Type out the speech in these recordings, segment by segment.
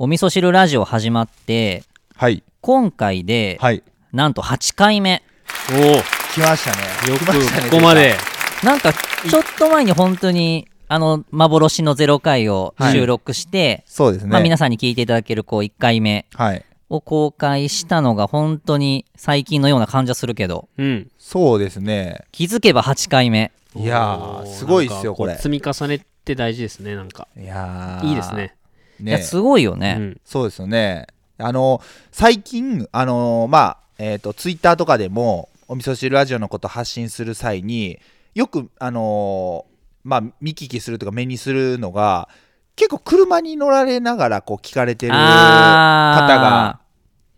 お味噌汁ラジオ始まってはい。今回で、はい。なんと8回目。おお来ましたね。よ来ましたねくここまで。なんかちょっと前に本当にあの幻の0回を収録して、そうですね。まあ、皆さんに聞いていただけるこう1回目はい。を公開したのが本当に最近のような感じはするけどうん。そうですね。気づけば8回目。いやおーすごいっすよこれ。積み重ねって大事ですねなんか。いやー。いいですねね。いやすごいよね、うん。そうですよね。あの最近あのまあえっ、とツイッターとかでもお味噌汁ラジオのこと発信する際によくあのまあ見聞きするとか目にするのが結構車に乗られながらこう聞かれてる方があ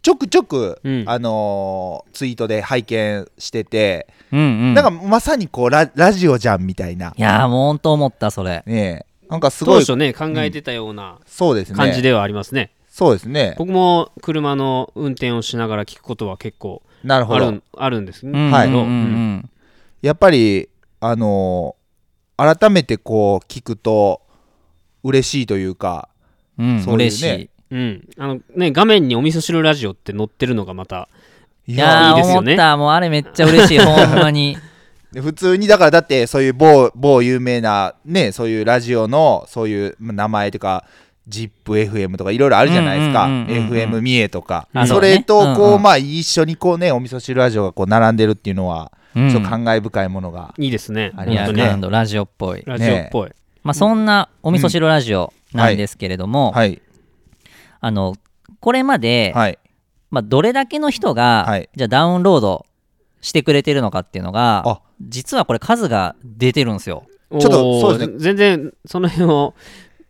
ちょくちょく、うん。あのツイートで拝見してて、ーうんうん。なんかまさにこうララジオじゃんみたいな。いやーもう本当思ったそれ。ねえなんかすごい当初ね考えてたようなそうですね。感じではありますね。そうですね。僕も車の運転をしながら聞くことは結構なるほど。あるあるんですうんはい。うんうん。うんやっぱりあのー改めてこう聞くと嬉しいというかうん。そういうね。嬉しい。うん。あのね画面にお味噌汁ラジオって載ってるのがまたいいやーいいですよね。思った。もうあれめっちゃ嬉しい。ほんまにで普通にだからだってそういう某某有名なねそういうラジオのそういう名前とか ZIPFM とかいろいろあるじゃないですか、FM 三重とか、あそれとこう、そうん。うんまあ一緒にこうねお味噌汁ラジオがこう並んでるっていうのは、うん。ちょっと感慨深いものがいいですね。ありますね。ランドラジオっぽい。ラジオっぽい。まあそんなお味噌汁ラジオなんですけれども、はい。あのこれまで、はい。まあ、どれだけの人が、はい。じゃあダウンロードしてくれてるのかっていうのがあ実はこれ数が出てるんですよ。ちょっとそうですね。全然その辺を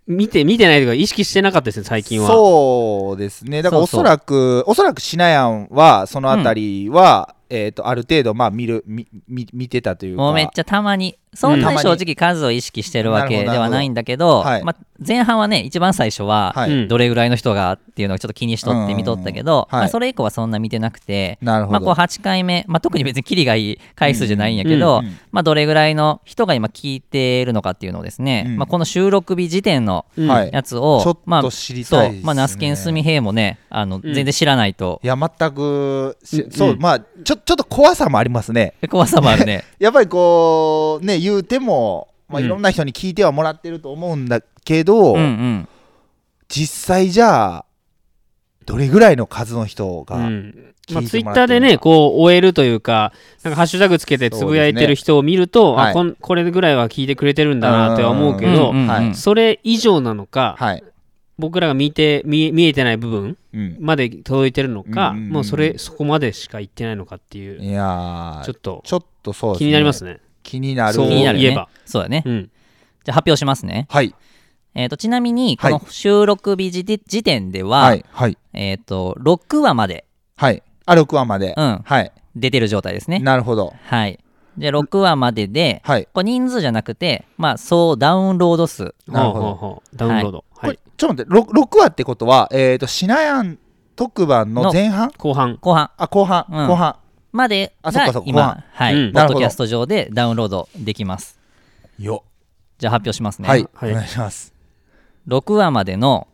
見て見てないというか意識してなかったですね最近は。そうですね。だからおそうそう。そらくおそらくしなやんはそのあたりは、えー、とある程度まあ見る見見見てたというか。もうめっちゃたまに。そんなに正直数を意識してるわけではないんだけど、はい。まあ、前半はね一番最初はどれぐらいの人がっていうのをちょっと気にしとって見とったけど、まあ、それ以降はそんな見てなくて、まあ、こう8回目、まあ、特に別にキリがいい回数じゃないんやけど、うんうんまあ、どれぐらいの人が今聞いてるのかっていうのをですね、うんまあ、この収録日時点のうんはい。やつを、ちょっまあと知りたいですね、そう、まあ、ナスケンスミヘイもねあの、ん。全然知らないと。いや全くそう、うん。まあちょちょっと怖さもありますね。怖さもあるね。やっぱりこうね言うても、まあ、うん。いろんな人に聞いてはもらってると思うんだけど、うんうん。実際じゃあどれぐらいの数の人が、うん。まあ、ツイッターでね、こう、終えるというか、なんかハッシュタグつけてつぶやいてる人を見ると、はい。あこんこれぐらいは聞いてくれてるんだなとは思うけど、それ以上なのか、はい、僕らが見て見見えてない部分うん、まで届いてるのか、うんもうそれそこまでしか言ってないのかっていう、いやーちょっとちょっとそうですね。気になりますね。気になるそう気になるね言えば。そうだね、うん。じゃあ発表しますね、はいえー、とちなみにこはい。の収録日時時点では、はいはい。えっ、と6話まで、はい。あ6話まで、うん、はい。出てる状態ですね。なるほど。はい。じゃあ6話までで、はい。これ人数じゃなくてまあ総ダウンロード数。なるほど。ほうほうほう。ダウンロード。はい。ちょっと待って 6, 6話ってことはえっ、としなやん特番の前半？後半。後半。あ後半、うん。後半。までが今、はい。うん。ポッドキャスト上でダウンロードできます。よじゃあ発表しますね、はい、はい。お願いします6話までの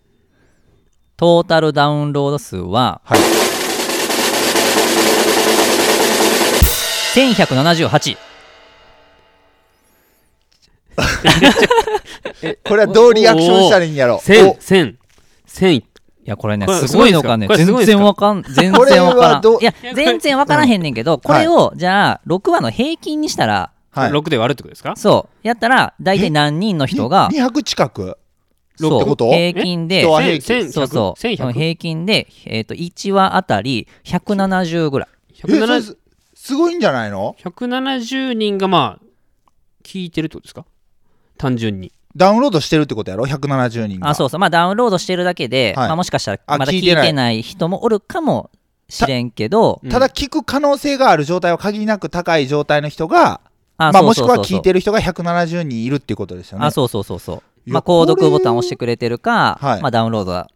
トータルダウンロード数ははい。1178 これはどうリアクションしたらいいんやろ？千お。千千。いやこれねすごいのかね全然わかん 全然わからん。いや全然わからへんねんけど、これをじゃあ6話の平均にしたらはい。六で割るってことですか？そう。やったら大体何人の人がに200近く？そう。ってこと？平均で。そうそう。平均で、えー、と1話あたり170ぐらい。えそれすすごいんじゃないの？百七十人がまあ聞いてるってことですか？単純に。ダウンロードしてるってことやろ？170人が。あそうそう。まあダウンロードしてるだけで、はい。まあ、もしかしたらあまだ聞いてない。人もおるかもしれんけどうん。ただ聞く可能性がある状態は限りなく高い状態の人があまあ、そうそうそうもしくは聞いてる人が170人いるっていうことですよね。あそうそうそうそうまあ購読ボタンを押してくれてるか、はいまあ、ダウンロード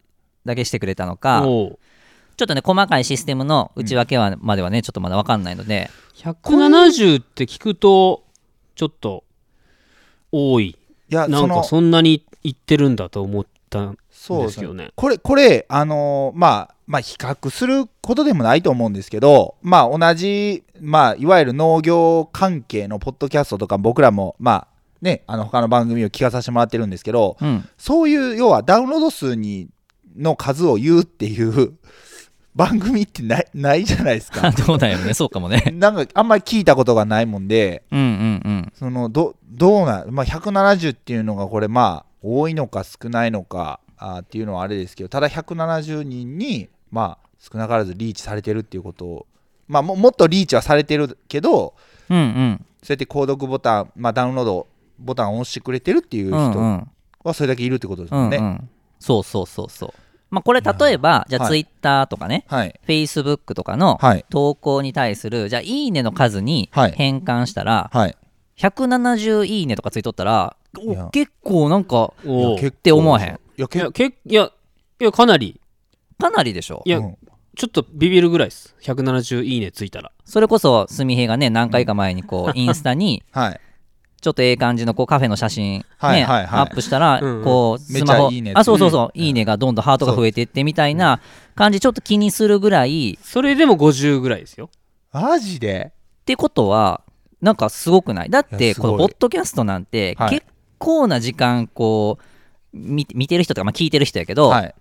だけしてくれたのかおお。ちょっとね細かいシステムの内訳は、まではねちょっとまだ分かんないので百七十って聞くとちょっと多い。いや、なんかそんなに言ってるんだと思ったんそうですけどねこれこれあのーまあまあ比較することでもないと思うんですけどまあ同じまあいわゆる農業関係のポッドキャストとか僕らもまあねあの他の番組を聞かさせてもらってるんですけどうん。そういう要はダウンロード数にの数を言うっていう 番組ってないないじゃないですか。どうだよね。そうかもね。なんかあんまり聞いたことがないもんでうんうんうん。そのどどうな、まあ、170っていうのがこれまあ多いのか少ないのかあーっていうのはあれですけどただ170人にまあ少なからずリーチされてるっていうことをまあももっとリーチはされてるけどうんうん。そうやって購読ボタン、まあ、ダウンロードボタンを押してくれてるっていう人んはそれだけいるってことですもんね。うんうん。そうそうそうそう。まあこれ例えばじゃあはい。ツイッターとかね。はい。フェイスブックとかのはい。投稿に対するじゃあいいねの数にはい。変換したらはい。170いいねとかついとったら結構なんかおって思わへん？いやい結やけいやいやかなり。かなりでしょ？いや、うん。ちょっとビビるぐらいです。170いいねついたら。それこそすみへがね何回か前にこうインスタにはいちょっとええ感じのこうカフェの写真ねはいはいはい。アップしたらうんうん。こうスマホいいねあそうそうそう。いいねがどんどんハートが増えていってみたいな感じちょっと気にするぐらいそれでも50ぐらいですよ。マジで？ってことはなんかすごくない？だってこのポッドキャストなんてはい。結構な時間こう見見てる人とか、まあ、聞いてる人やけど、はい。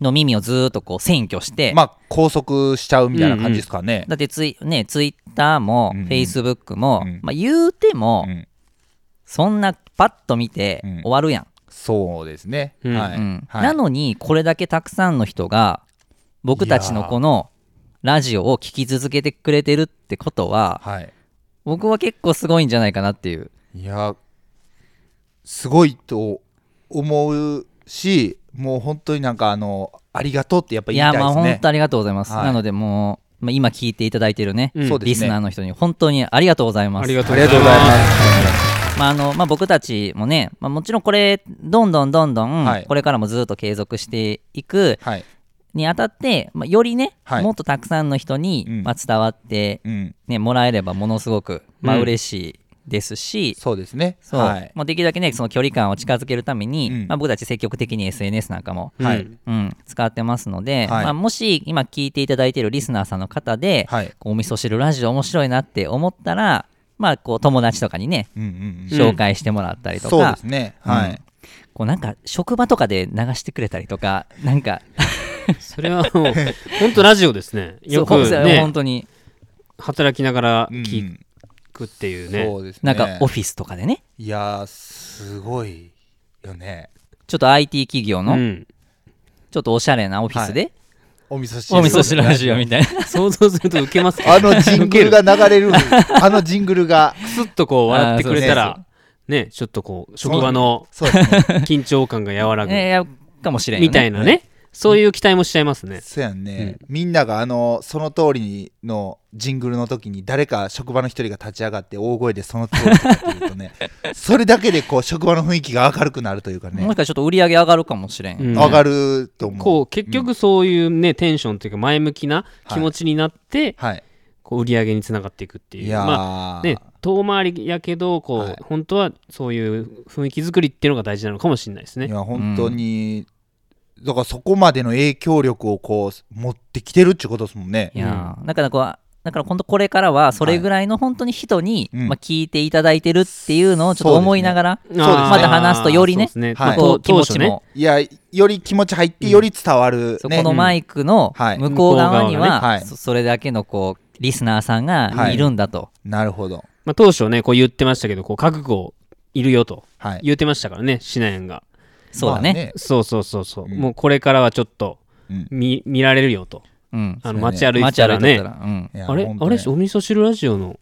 の耳をずーっとこう占拠して、まあ拘束しちゃうみたいな感じですかね。だってツイ,、ね、ツイッターもうんうん。フェイスブックも、うん。まあ、言うても、うんそんなパッと見てうん。終わるやん、そうですね。うん。はい。うん。はい。なのにこれだけたくさんの人が僕たちのこのラジオを聞き続けてくれてるってことははい。僕は結構すごいんじゃないかなっていう。いや、すごいと思うし、もう本当になんかあの、ありがとうってやっぱい言いたいですね。やまあ本当ありがとうございます、はい。なのでもう、まあ、今聞いていただいてるね、うん。そうですね。リスナーの人に本当にありがとうございます。ありがとうございます。まああのまあ、僕たちもね、まあ、もちろんこれどんどんどんどんはいこれからもずっと継続していくはい。にあたって、まあ、よりね、はいもっとたくさんの人に、うんまあ、伝わって、うん。ね、もらえればものすごく、まあうん嬉しいですし、そうですね。そうはい。まあ、できるだけねその距離感を近づけるために、うんまあ、僕たち積極的に SNS なんかも、はいうんうん、使ってますので、はいまあ、もし今聞いていただいているリスナーさんの方で、はい。こうお味噌汁ラジオ面白いなって思ったら、まあ、こう友達とかにねうんうんうん。紹介してもらったりとか、そうですね。はうん。い。こうなんか職場とかで流してくれたりとかなんか。それはもう本当ラジオですね。よくね本当に。働きながらうん聞くっていうね、そうですね。なんかオフィスとかでね。いやー、すごいよね。ちょっと IT 企業のうん。ちょっとおしゃれなオフィスで、お味噌汁。お味噌汁ラジオみたいな。想像するとウケますけど。あのジングルが流れる、あのジングルが、クスッとこう笑ってくれたらねちょっとこう職場の。緊張感が和らぐ。えーかもしれんよね。みたいなねそういう期待もしちゃいますね。そうやんね、みんながあのその通りのジングルの時に誰か職場の一人が立ち上がって大声でその通りって言うとね それだけでこう職場の雰囲気が明るくなるというかね。もしかしたらちょっと売り上げ上がるかもしれん、うん。上がると思う。こう結局そういうねテンションというか前向きな気持ちになってはい。こう売り上げにつながっていくっていう。いやー、まあね遠回りやけどこう、はい。本当はそういう雰囲気作りっていうのが大事なのかもしれないですね。いや本当に、だからそこまでの影響力をこう持ってきてるってことですもんね。いやーだからこうだから本当これからはそれぐらいの本当に人に、うん。まあ、聞いていただいてるっていうのをちょっと思いながら、ね。また話すとよりねそうですはい。こう気持ちも、いやより気持ち入ってより伝わる、ね。そこのマイクのはい。向こう側には、はい。そそれだけのこうリスナーさんがはいいるんだと、なるほど。まあ、当初ねこう言ってましたけどこう覚悟いるよとはい。言ってましたからねシナヤンがそうだね,、まあそうそうそうそう、うん。もうこれからはちょっとうん。見見られるよと。うん。あの街歩いて街たらね。歩いてたら、うん、いやあれ？ねあれ？お味噌汁ラジオの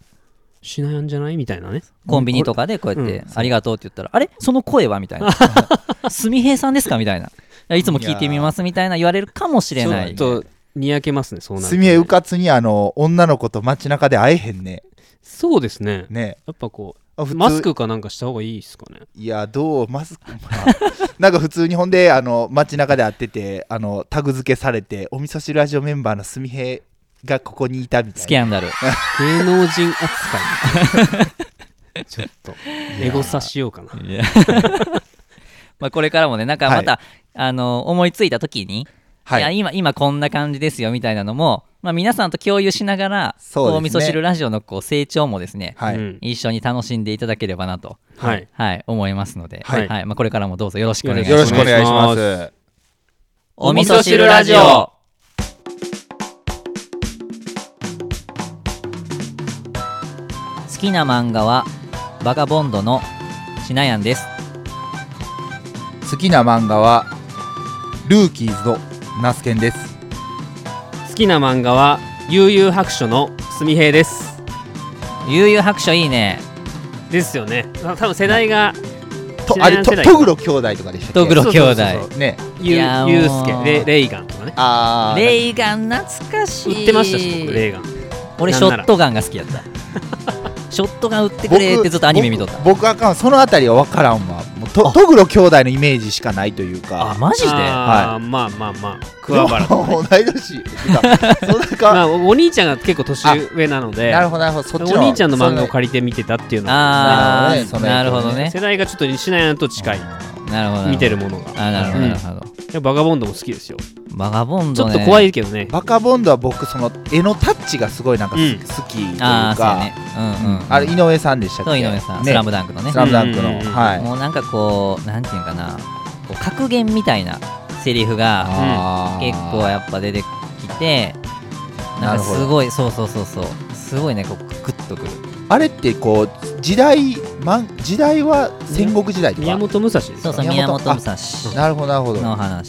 シナヤンじゃない？みたいなね。コンビニとかでこうやってう「ありがとう」って言ったら「あれ？その声は?」みたいな「すみへいさんですか?」みたいな「いつも聞いてみます」みたいな言われるかもしれない。ちょっとにやけますねそうなすみえうかつにあの女の子と街中で会えへんね。そうですね。ね。やっぱこあ普通。うマスクかなんかした方がいいですかね？いやどう？マスク、ま あなんか普通にほんであの街中で会っててあのタグ付けされてお味噌汁ラジオメンバーのすみへがここにいたみたいな。スキャンダル。芸能人扱い。ちょっと。エゴサしようかな。いやまあこれからもねなんかまたあの思いついた時に、はいや今今こんな感じですよみたいなのも、まあ、皆さんと共有しながらそうですね。こう味噌汁ラジオのこう成長もですね、はい、うん。一緒に楽しんでいただければなと、はい。はい、思いますので、はい。まあ、これからもどうぞよろしくお願いします。よろしくお願いしまおす。お味噌汁ラジオ。好きな漫画はバガボンドのしなやんです。好きな漫画はルーキーズのナスケンです好きな漫画は悠々白書のすみへいです。悠々白書いいね。ですよね。あ多分世代がと知あれとトグロ兄弟とかでしたっけ？トグロ兄弟そうそうそう。ね。ゆゆうすけレレイガンとかね。あーレイガン懐かしい。売ってましたし僕レイガン。俺ショットガンが好きやった。ショットガン売ってくれってずっとアニメ見とった。僕僕あかんそのあたりは分からんわもうとトグロ兄弟のイメージしかないというか。あマジで？あーまあまあまあ桑原と 同い年そんなか まあお兄ちゃんが結構年上なので。なるほどなるほど。そっちお兄ちゃんの漫画を借りて見てたっていうのあなるほどね。なるほどね。世代がちょっと西ナヤンと近い。なるほど。見てるものが。あなるほどうん。なるほど、でバガボンドも好きですよ。バガボンドね。ちょっと怖いけどね。バカボンドは僕その絵のタッチがすごいなんかすうん。好きというああそうやかねうんうん、あれ井上さんでしたっけ？そう井上さん、ね。スラムダンクのね。スラムダンクの。はいもうなん。かこうなんていうんかな。こう格言みたいなセリフが結構やっぱ出てきてなんるほどすごいそうそうそうそう。すごいねこうグッとくる。あれってこう時代まん時代は戦国時代とか？宮本武蔵ですそうそう宮本宮本武蔵。なるほどなるほど。の話。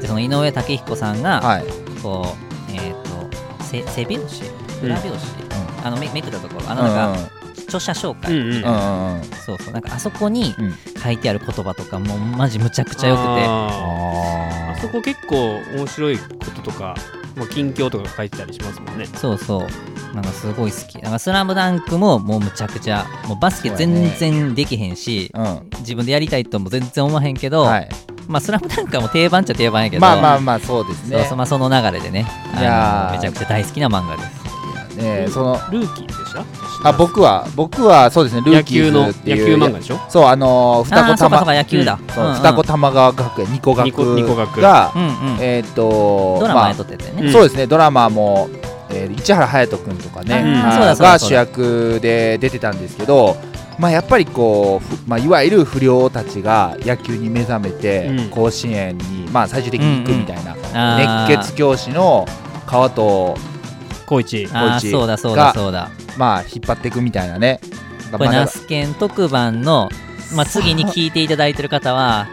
でその井上武彦さんが、はい。こう背拍子？裏拍子、あのめめくったとこ？ろあうんのなんか、著者紹介、うんうんうんうん。うんそうそう。なんかあそこにうん。書いてある言葉とかもうマジむちゃくちゃよくて。あー。ああそこ結構面白いこととか、まあ、近況とか書いてたりしますもんね。そうそう。なんかすごい好き。なんかスラムダンクももうむちゃくちゃ。もうバスケ全然できへんし、ーうん。自分でやりたいとも全然思わへんけど、はいまあスラムダンクはもう定番っちゃ定番やけどまあまあまあそうですね。そまあその流れでね。いやめちゃくちゃ大好きな漫画です。ねそのルーキーでしたあ僕は僕はそうですねル野ーキー球のズっていう。野球漫画でしょ？そうあのー二子玉。か野球だ、そううんうん。二子玉川学園二子学二子二子学がえーっとドラマやまあっとってたよね、うん。そうですねドラマもえー市原隼人君とかねが主役で出てたんですけどまあやっぱりこうふまあいわゆる不良たちが野球に目覚めてうん。甲子園にまあ最終的に行くみたいなあー。熱血教師の川と高一。あーコイチそうだそうだそうだ。まあ引っ張っていくみたいなね。これまあナスケン特番の、まあ、次に聞いていただいてる方は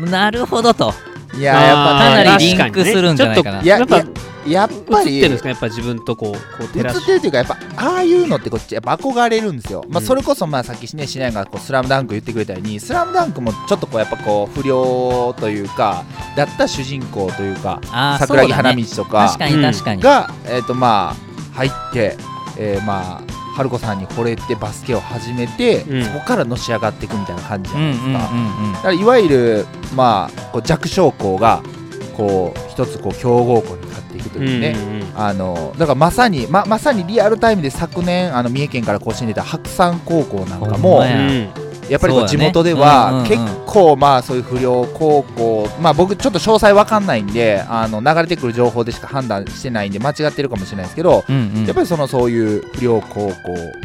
なるほどと。いややっぱかねなりリンクするんじゃないかな。確にねちょっとやっぱやっぱり映ってるんですか？やっぱ自分とこうこう照らし。映ってるというかやっぱああいうのってこっちやっぱ憧れるんですよ、まあ、うん。それこそまあさっきねしないがこうスラムダンク言ってくれたようにスラムダンクもちょっとこうやっぱこう不良というかだった主人公というか桜木花道とか確かに確かに、が、えっ、とまあ入って、えーまあ春子さんに惚れてバスケを始めて、うん。そこからのし上がっていくみたいな感じじゃないですか、だからいわゆるまあこう弱小校がこう一つこう強豪校に勝っていくというね、うんうんあのだからまさにままさにリアルタイムで昨年あの三重県から甲子園に出た白山高校なんかもやっぱりこう地元でうんうんうん。は結構まあそういう不良高校まあ僕ちょっと詳細わかんないんであの流れてくる情報でしか判断してないんで間違ってるかもしれないですけどうんうん。やっぱりそのそういう不良高校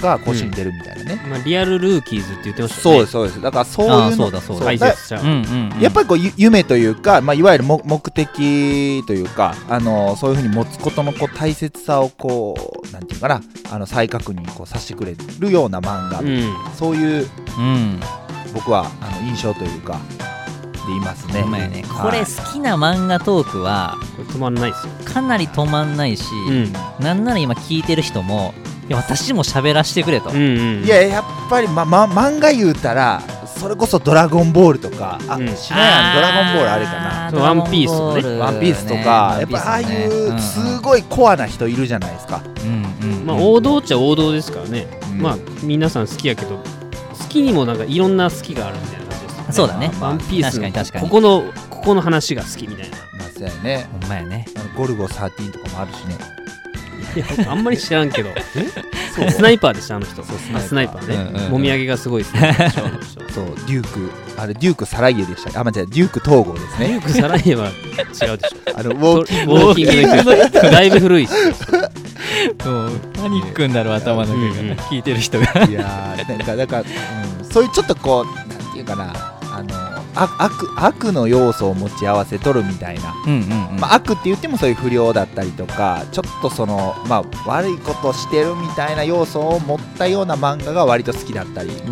が甲子園に出るみたいなね、まあ、リアルルーキーズって言ってましたそうですそう。ですだからそういうのそうだやっぱりこうゆ夢というか、まあ、いわゆる目目的というかあのそういうふうに持つことのこう大切さをこうなんていうかなあの再確認こうさせてくれるような漫画、うん。そういううん僕はあの印象というかでいますね。ね。はい。これ好きな漫画トークはこれ止まんないですよ。かなり止まんないし、うん。なんなら今聞いてる人もいや私も喋らしてくれと、うんうんいややっぱり、まま、漫画言うたらそれこそ「ドラゴンボール」とかあ、うん。知らんやん。ドラゴンボールあれかな。ワンピースとかね「ワンピース」とか、やっぱああいうすごいコアな人いるじゃないですか。うんうんうん。まあ王道っちゃ王道ですからね、うん。まあ皆さん好きやけど好きにもなんかいろんな好きがあるみたいな感じですよね。そうだね。ワンピースのここのここの話が好きみたいな。まあそうやね。ほんまやね。ゴルゴ13とかもあるしね。い やあんまり知らんけど。スナイパーでしたあの人。そうあスナイパーね、うんうんうん。もみあげがすごいですね。そう。デュークあれデュークサライエでしたあ間違えたデューク統合ですねデュークサライエは違う。でしょあのウォーキングウォーキングの人だいぶ古いっすよもう。パニックになる頭の中が、う。んう。ん聞いてる人がいやーなんかだから、う。ん、そう。いう。ちょっとこう。なんていう。かな悪悪の要素を持ち合わせとるみたいな、まあ、悪って言ってもそういう不良だったりとかちょっとその、まあ、悪いことしてるみたいな要素を持ったような漫画が割と好きだったりし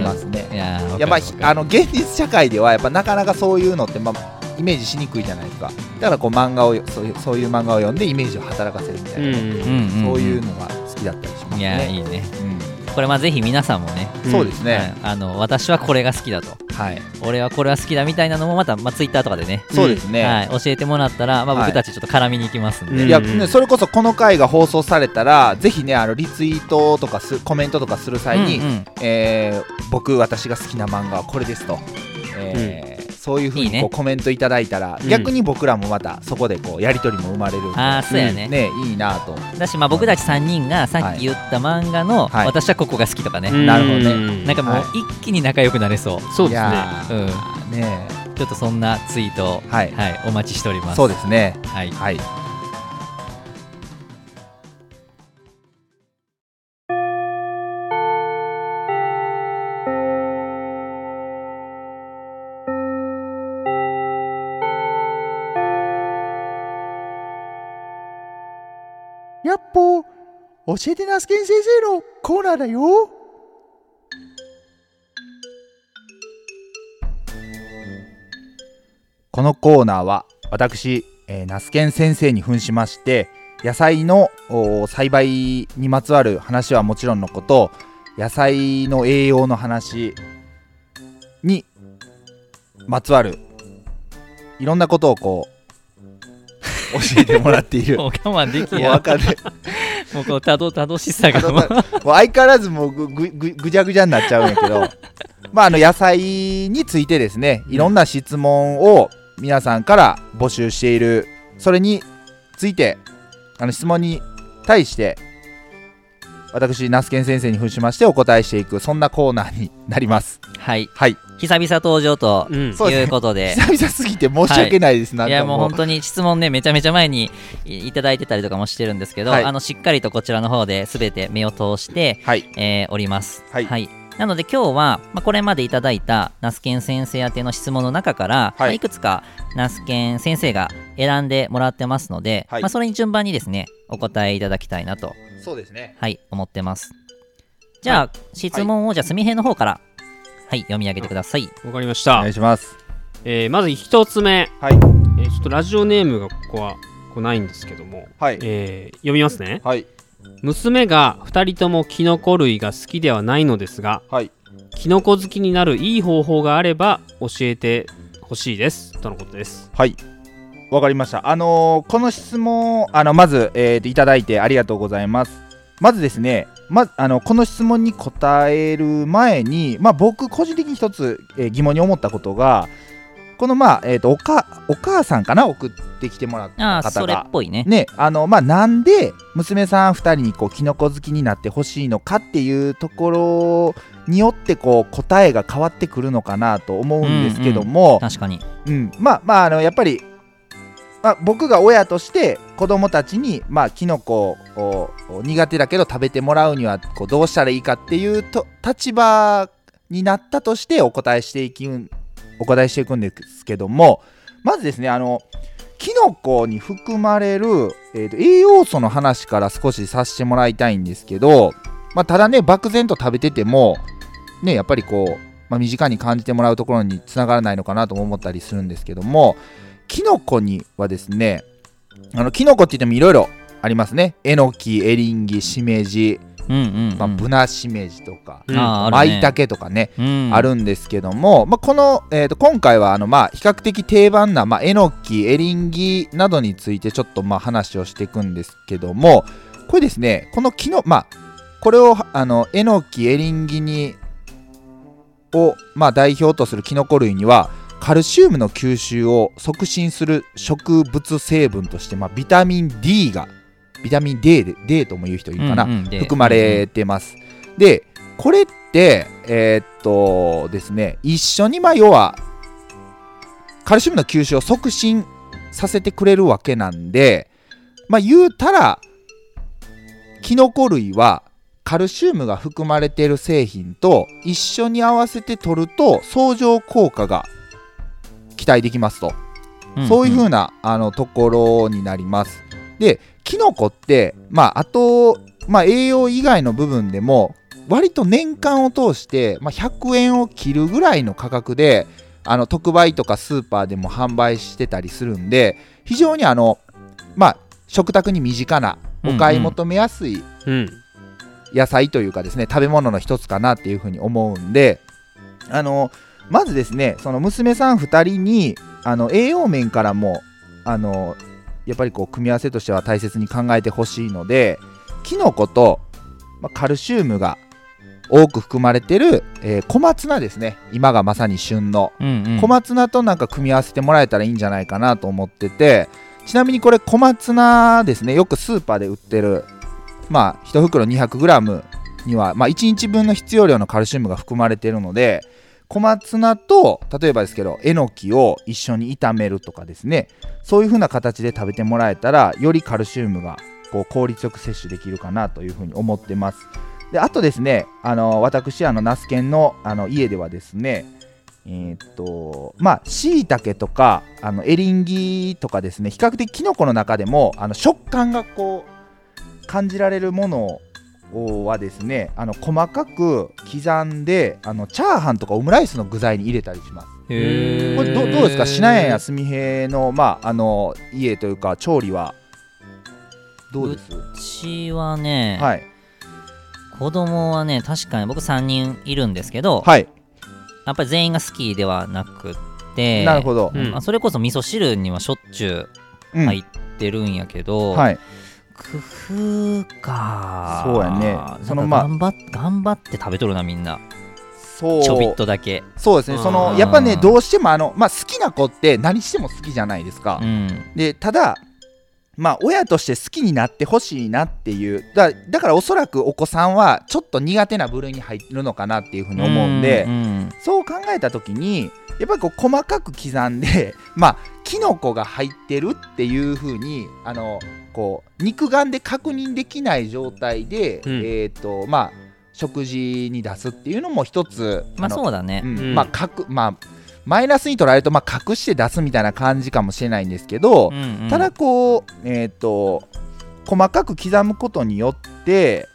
ますね。いやまああの現実社会ではやっぱなかなかそういうのって、まあ、イメージしにくいじゃないですか。だからこう漫画をそういうそういう漫画を読んでイメージを働かせるみたいな、そういうのが好きだったりしますいやね。いいね。うんこれまあぜひ皆さんもね、うん。そうですね、はい。あの私はこれが好きだと。はい、俺はこれは好きだみたいなのもまた、まあ、ツイッターとかでねそうですね、はい、教えてもらったら、まあ、はい。僕たちちょっと絡みに行きますんで、うんいやね、それこそこの回が放送されたらぜひねあのリツイートとかすコメントとかする際に、うえー僕私が好きな漫画はこれですと、えーそういうふういいね。にこうコメントいただいたらうん。逆に僕らもまたそこでこうやり取りも生まれるあーそうやね,、ねいいなと。だし、まあ、僕たち3人がさっき言った漫画の、はい。私はここが好きとかね、うん。なるほどね。なんかもうはい。一気に仲良くなれそう、いそうですね。やー。ねちょっとそんなツイート、はい。はい、お待ちしております。そうですね。はい、はい教えてナスケン先生のコーナーだよ。このコーナーは私、えー、ナスケン先生に扮しまして野菜のお栽培にまつわる話はもちろんのこと野菜の栄養の話にまつわるいろんなことをこう 教えてもらっている。ももう我慢できうやわかんない もうこのたどたどしさがもう。相変わらずもうぐぐぐぐちゃぐちゃになっちゃうんやけど。まああの野菜についてですね。いろんな質問を皆さんから募集している。それについてあの質問に対して私ナスケン先生に扮しましてお答えしていくそんなコーナーになります。はい。はい久々登場とうん。そうですねいうことで、久々すぎて申し訳ないです、なんい。やもう本当に質問ねめちゃめちゃ前にいいただいてたりとかもしてるんですけど、はい。あのしっかりとこちらの方で全て目を通して、はい。えーおります。はい。なので今日は、まあ、これまでいただいたナスケン先生宛ての質問の中から、はい。まあいくつかナスケン先生が選んでもらってますので、はい。まあ、それに順番にですねお答えいただきたいなと、そうですね。はい、思ってます。じゃあ、質問をじゃあすみへの方から、はい、読み上げてください。わかりましおた願いします。えーまず一つ目、はい。えーちょっとラジオネームがここはこうないんですけども、はい。えー読みますね。はい。娘が2人ともキノコ類が好きではないのですがはい。キノコ好きになるいい方法があれば教えてほしいです。とのことです。はい。わかりました。あのーこの質問、あの、まず、えーといただいてありがとうございます。まずですね、まず、あの、この質問に答える前に、まあ、僕、個人的に一つ、えー疑問に思ったことが、この、まあ、えっ、と、おか、お母さんかな？送ってきてもらったああ、それっ方が。ぽいね。ね、あの、まあ、なんで、娘さん2人に、こう、キノコ好きになってほしいのかっていうところによって、こう、答えが変わってくるのかなと思うんですけども、確かに。うん、まあまああのやっぱり、まあ、僕が親として子供たちにまあキノコを苦手だけど食べてもらうにはこうどうしたらいいかっていうと立場になったとしてお答えしていきお答えしていくんですけどもまずですねあのキノコに含まれる、えーと栄養素の話から少しさせてもらいたいんですけど、まあ、ただね漠然と食べててもねやっぱりこう、まあ、身近に感じてもらうところにつながらないのかなとも思ったりするんですけどもキノコにはですねあのキノコって言ってもいろいろありますね。えのきエリンギしめじ、うんうん、うん。まあ、ブナしめじとか、うん。たけとかね、うん、あるんですけども、まあ、この、えー、と今回はあの、まあ、比較的定番な、まあ、えのきエリンギなどについてちょっとまあ話をしていくんですけどもこれですねこのキノまあこれをあのえのきエリンギにを、まあ、代表とするキノコ類にはカルシウムの吸収を促進する植物成分として、まあ、ビタミン D がビタミン D, で D とも言う人いるかな、うんうんで含まれてます。でこれってえーっとですね一緒にまあ要はカルシウムの吸収を促進させてくれるわけなんでまあ言うたらキノコ類はカルシウムが含まれている製品と一緒に合わせて取ると相乗効果が期待できますと、んんそういう風なあのところになります。でキノコってまああと、まあ、栄養以外の部分でも割と年間を通して、まあ、100円を切るぐらいの価格であの特売とかスーパーでも販売してたりするんで非常にあのまあ食卓に身近なお買い求めやすいうん。野菜というかですね食べ物の一つかなっていうふうに思うんであのまずですねその娘さん2人にあの栄養面からもあのやっぱりこう組み合わせとしては大切に考えてほしいのでキノコと、まあカルシウムが多く含まれてる、えー小松菜ですね。今がまさに旬の。うんうん。小松菜となんか組み合わせてもらえたらいいんじゃないかなと思っててちなみにこれ小松菜ですね。よくスーパーで売ってるまあ1袋 200g には、まあ、1日分の必要量のカルシウムが含まれているので小松菜と例えばですけどえのきを一緒に炒めるとかですね。そういう風な形で食べてもらえたらよりカルシウムがこう効率よく摂取できるかなというふうに思ってます。であとですねあの私あのナスケンのあの家ではですねえーっとまあしいたけとかあのエリンギとかですね比較的キノコの中でもあの食感がこう感じられるものをはですねあの細かく刻んであのチャーハンとかオムライスの具材に入れたりします。これどどうですか？しなやんやすみへのまああの家というか調理は。どうです？うちはね、はい。子供はね確かに僕3人いるんですけど、はい。やっぱり全員が好きではなくてなるほど、うん。まあ、それこそ味噌汁にはしょっちゅううん入ってるんやけど、はい工夫か。そうやね。そのまあ。頑張っ頑張って食べとるなみんな。そう。ちょびっとだけ。そうですね。そのうんやっぱねどうしてもあの、まあ、好きな子って何しても好きじゃないですか。う、ん。でただまあ親として好きになってほしいなっていう。だだからおそらくお子さんはちょっと苦手な部類に入るのかなっていうふうに思うんで、んそう考えた時にやっぱりこう細かく刻んで まあキノコが入ってるっていう風にあのこう肉眼で確認できない状態で、うん。えっ、とまあ食事に出すっていうのも一つまあのそうだね、うん。うん。まあ隠まあマイナスに捉えるとまあ隠して出すみたいな感じかもしれないんですけど、うんうん。ただこうえっ、と細かく刻むことによって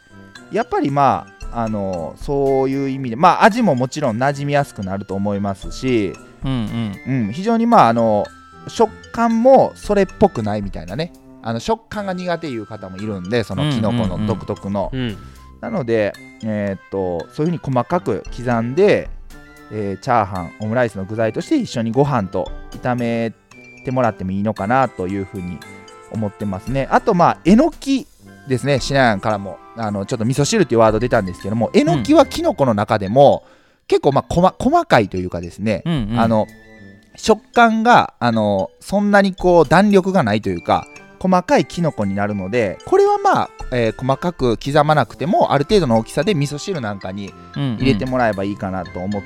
やっぱりまああのそういう意味でまあ味ももちろん馴染みやすくなると思いますし、うんうん。うん、非常にまああの食感もそれっぽくないみたいなねあの食感が苦手いう方もいるんでそのキノコのうんうんうん。独特の、うん。なので、えーっとそういうふうに細かく刻んで、えーチャーハンオムライスの具材として一緒にご飯と炒めてもらってもいいのかなというふうに思ってますね。あとまあえのきですね。しなやんからもあのちょっと味噌汁っていうワード出たんですけどもえのきはキノコの中でも、結構まあ細細かいというかですね、うんうん。あの食感があのそんなにこう弾力がないというか細かいキノコになるのでこれはまあ、えー細かく刻まなくてもある程度の大きさで味噌汁なんかに入れてもらえばいいかなと思っ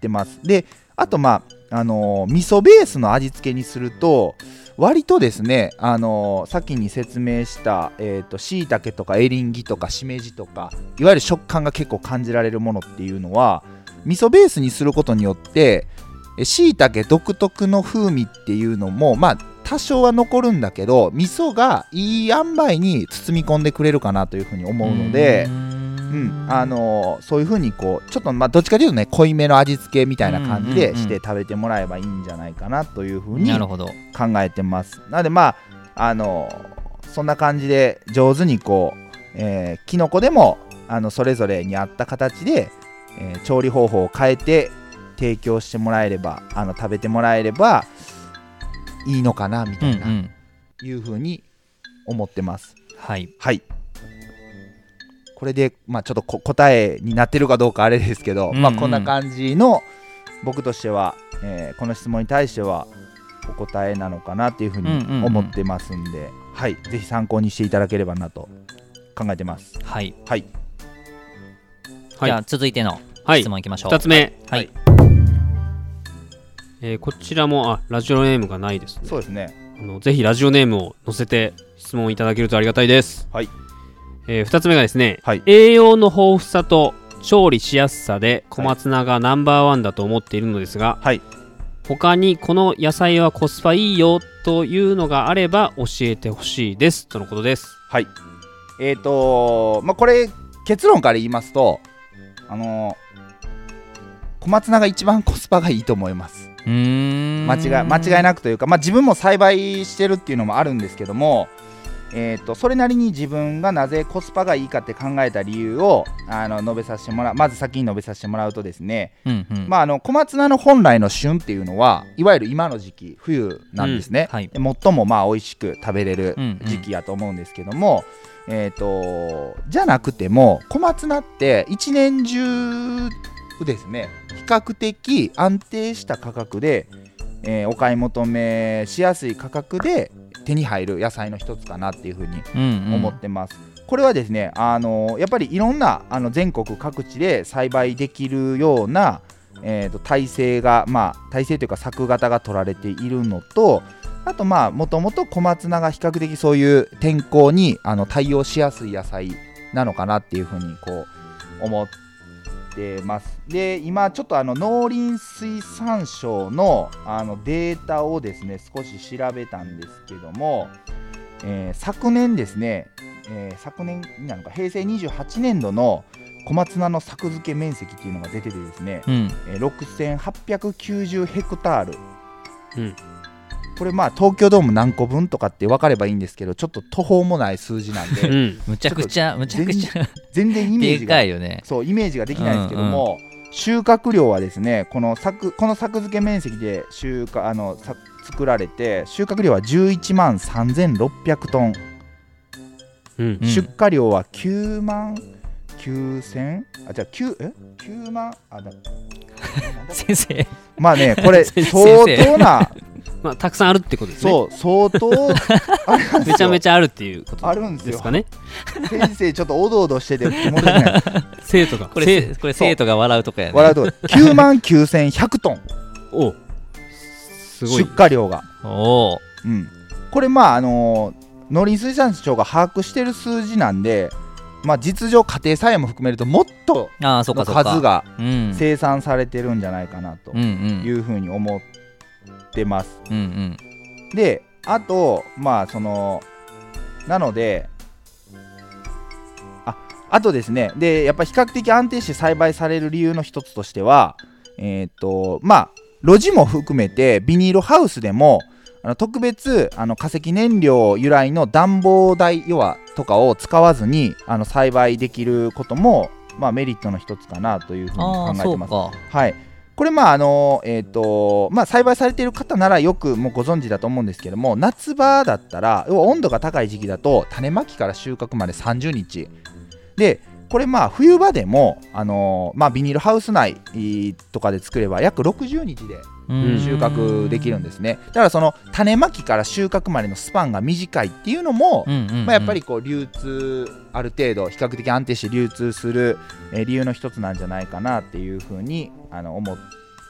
てます、であとまああのー味噌ベースの味付けにすると割とですね、あのー先に説明したえーと椎茸とかエリンギとかしめじとかいわゆる食感が結構感じられるものっていうのは味噌ベースにすることによってしいたけ独特の風味っていうのもまあ多少は残るんだけど味噌がいい塩梅に包み込んでくれるかなというふうに思うので、うん、あのそういうふうにこうちょっとまあどっちかというとね濃いめの味付けみたいな感じでして食べてもらえばいいんじゃないかなというふうに考なるほど。えてます。なのでまああのそんな感じで上手にこう、えー、キノコでもあのそれぞれに合った形で、えー調理方法を変えて提供してもらえればあの食べてもらえればいいのかなみうたいな、んうん。いうふうに思ってます。はい。はい。これで、まあ、ちょっとこ答えになってるかどうかあれですけど、うんうん。まあ、こんな感じの僕としては、えーこの質問に対してはお答えなのかなっていうふうにうんうんうん。思ってますんで、はい。ぜひ参考にしていただければなと考えてます。はい、はい。はいじゃあ続いてのはい。質問いきましょう、2つ目、はいえーこちらもあラジオネームがないですね。そうですね。あのぜひラジオネームを載せて質問いただけるとありがたいです、はい。え2つ目がですね、はい。栄養の豊富さと調理しやすさで小松菜がナンバーワンだと思っているのですが、はい。他にこの野菜はコスパいいよというのがあれば教えてほしいです。とのことですはい。えっ、とまあこれ結論から言いますとあの小松菜が一番コスパがいいと思います。間違い間違いなくというか、まあ、自分も栽培してるっていうのもあるんですけども、えー、とそれなりに自分がなぜコスパがいいかって考えた理由をあの述べさせてもらうまず先に述べさせてもらうとですね、うんうん。まあ、あの小松菜の本来の旬っていうのはいわゆる今の時期冬なんですね、うんはい。で最もまあ美味しく食べれるうんうん。時期やと思うんですけども、えー、とじゃなくても小松菜って一年中ですね比較的安定した価格で、えーお買い求めしやすい価格で手に入る野菜の一つかなっていうふうにうんうん思ってます。これはですね、あのやっぱりいろんなあの全国各地で栽培できるような、えー、と体制が、まあ、体制というか作型が取られているのとあとまあもともと小松菜が比較的そういう天候にあの対応しやすい野菜なのかなっていうふうにこう思ってます。で今ちょっとあの農林水産省のあのデータをですね少し調べたんですけども、えー昨年ですね、えー昨年になるのか平成28年度の小松菜の作付け面積っていうのが出ててですね、うん。えー6890ヘクタール、うんこれまあ東京ドーム何個分とかって分かればいいんですけどちょっと途方もない数字なんうでんむちゃくちゃむちゃくちゃ。全然イメーでジがかいよね。そうイメージができないんですけども、収穫量はですねこの作この作付け面積で収穫あのさ作られて収穫量は11万3600トン、うん。うん。出荷量は9万9000あじゃあ9え？9万？あだ。先生。まあねこれ先相生当なまあたくさんあるってことですね。そう相当あれなんですよ。めちゃめちゃあるっていうことあるんですよ。ですかね先生ちょっとおどおどしてて 生徒が。これ生これ生徒が笑うとかやね。笑うと9万9100トンおすごい。出荷量が。おおうん、これまああのー農林水産省が把握してる数字なんで、まあ、実情家庭菜園も含めるともっとの数がうん。生産されてるんじゃないかなというふうに思ってます。うんうんであとまあそのなのでああとですねでやっぱり比較的安定して栽培される理由の一つとしてはえっ、とまあ露地も含めてビニールハウスでもあの特別あの化石燃料由来の暖房台要はとかを使わずにあの栽培できることも、まあ、メリットの一つかなというふうに考えてます。はい、これまああのえっ、とまあ栽培されている方ならよくもうご存知だと思うんですけども夏場だったら要は温度が高い時期だと種まきから収穫まで30日でこれまあ冬場でもあのまあビニールハウス内とかで作れば約60日で収穫できるんですね。だからその種まきから収穫までのスパンが短いっていうのも、まあ、やっぱりこう流通ある程度比較的安定して流通する、えー理由の一つなんじゃないかなっていうふうにあの思っ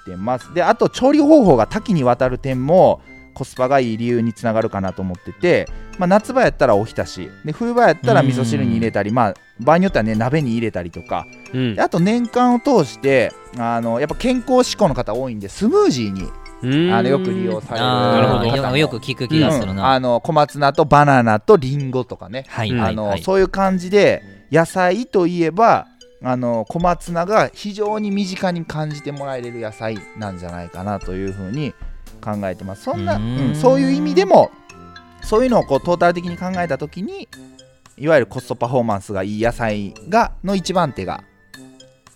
てます。であと調理方法が多岐にわたる点もコスパがいい理由につながるかなと思ってて、まあ、夏場やったらおひたし。で冬場やったら味噌汁に入れたり、まあ、場合によってはね鍋に入れたりとか。うん。であと年間を通してあのやっぱ健康志向の方多いんでスムージーにうん。あのよく利用されるあなるほど。あよよく聞く気がするうん。な、あの小松菜とバナナとリンゴとかね。あのそういう感じで野菜といえばあの小松菜が非常に身近に感じてもらえる野菜なんじゃないかなというふうに考えてます。そんなうーん。うんそういう意味でもそういうのをこうトータル的に考えた時にいわゆるコストパフォーマンスがいい野菜がの一番手が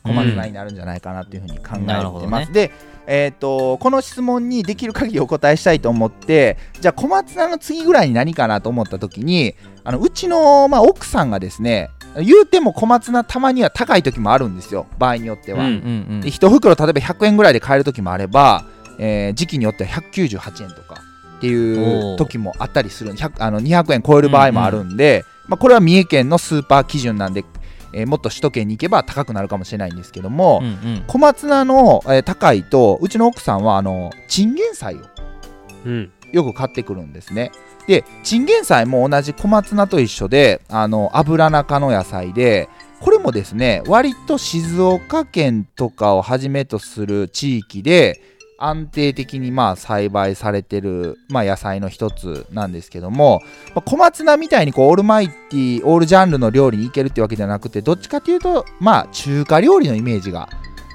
小松菜になるんじゃないかなというふうに考えてます。ね。でえー、とこの質問にできる限りお答えしたいと思ってじゃあ小松菜の次ぐらいに何かなと思った時にあのうちの、まあ、奥さんがですね言うても小松菜たまには高い時もあるんですよ。場合によっては。うんうんうん。うんで1袋例えば100円ぐらいで買える時もあれば、えー時期によっては198円とかっていう時もあったりする。100あの200円超える場合もあるんで、まあ、これは三重県のスーパー基準なんで、えーもっと首都圏に行けば高くなるかもしれないんですけども、うんうん。小松菜の、えー高いとうちの奥さんはあのチンゲン菜をうん。よく買ってくるんですね。でチンゲン菜も同じ小松菜と一緒であの油中の野菜でこれもですね割と静岡県とかをはじめとする地域で安定的にまあ栽培されてる、まあ、野菜の一つなんですけども、まあ小松菜みたいにこうオールマイティオールジャンルの料理にいけるってわけじゃなくてどっちかというとまあ中華料理のイメージが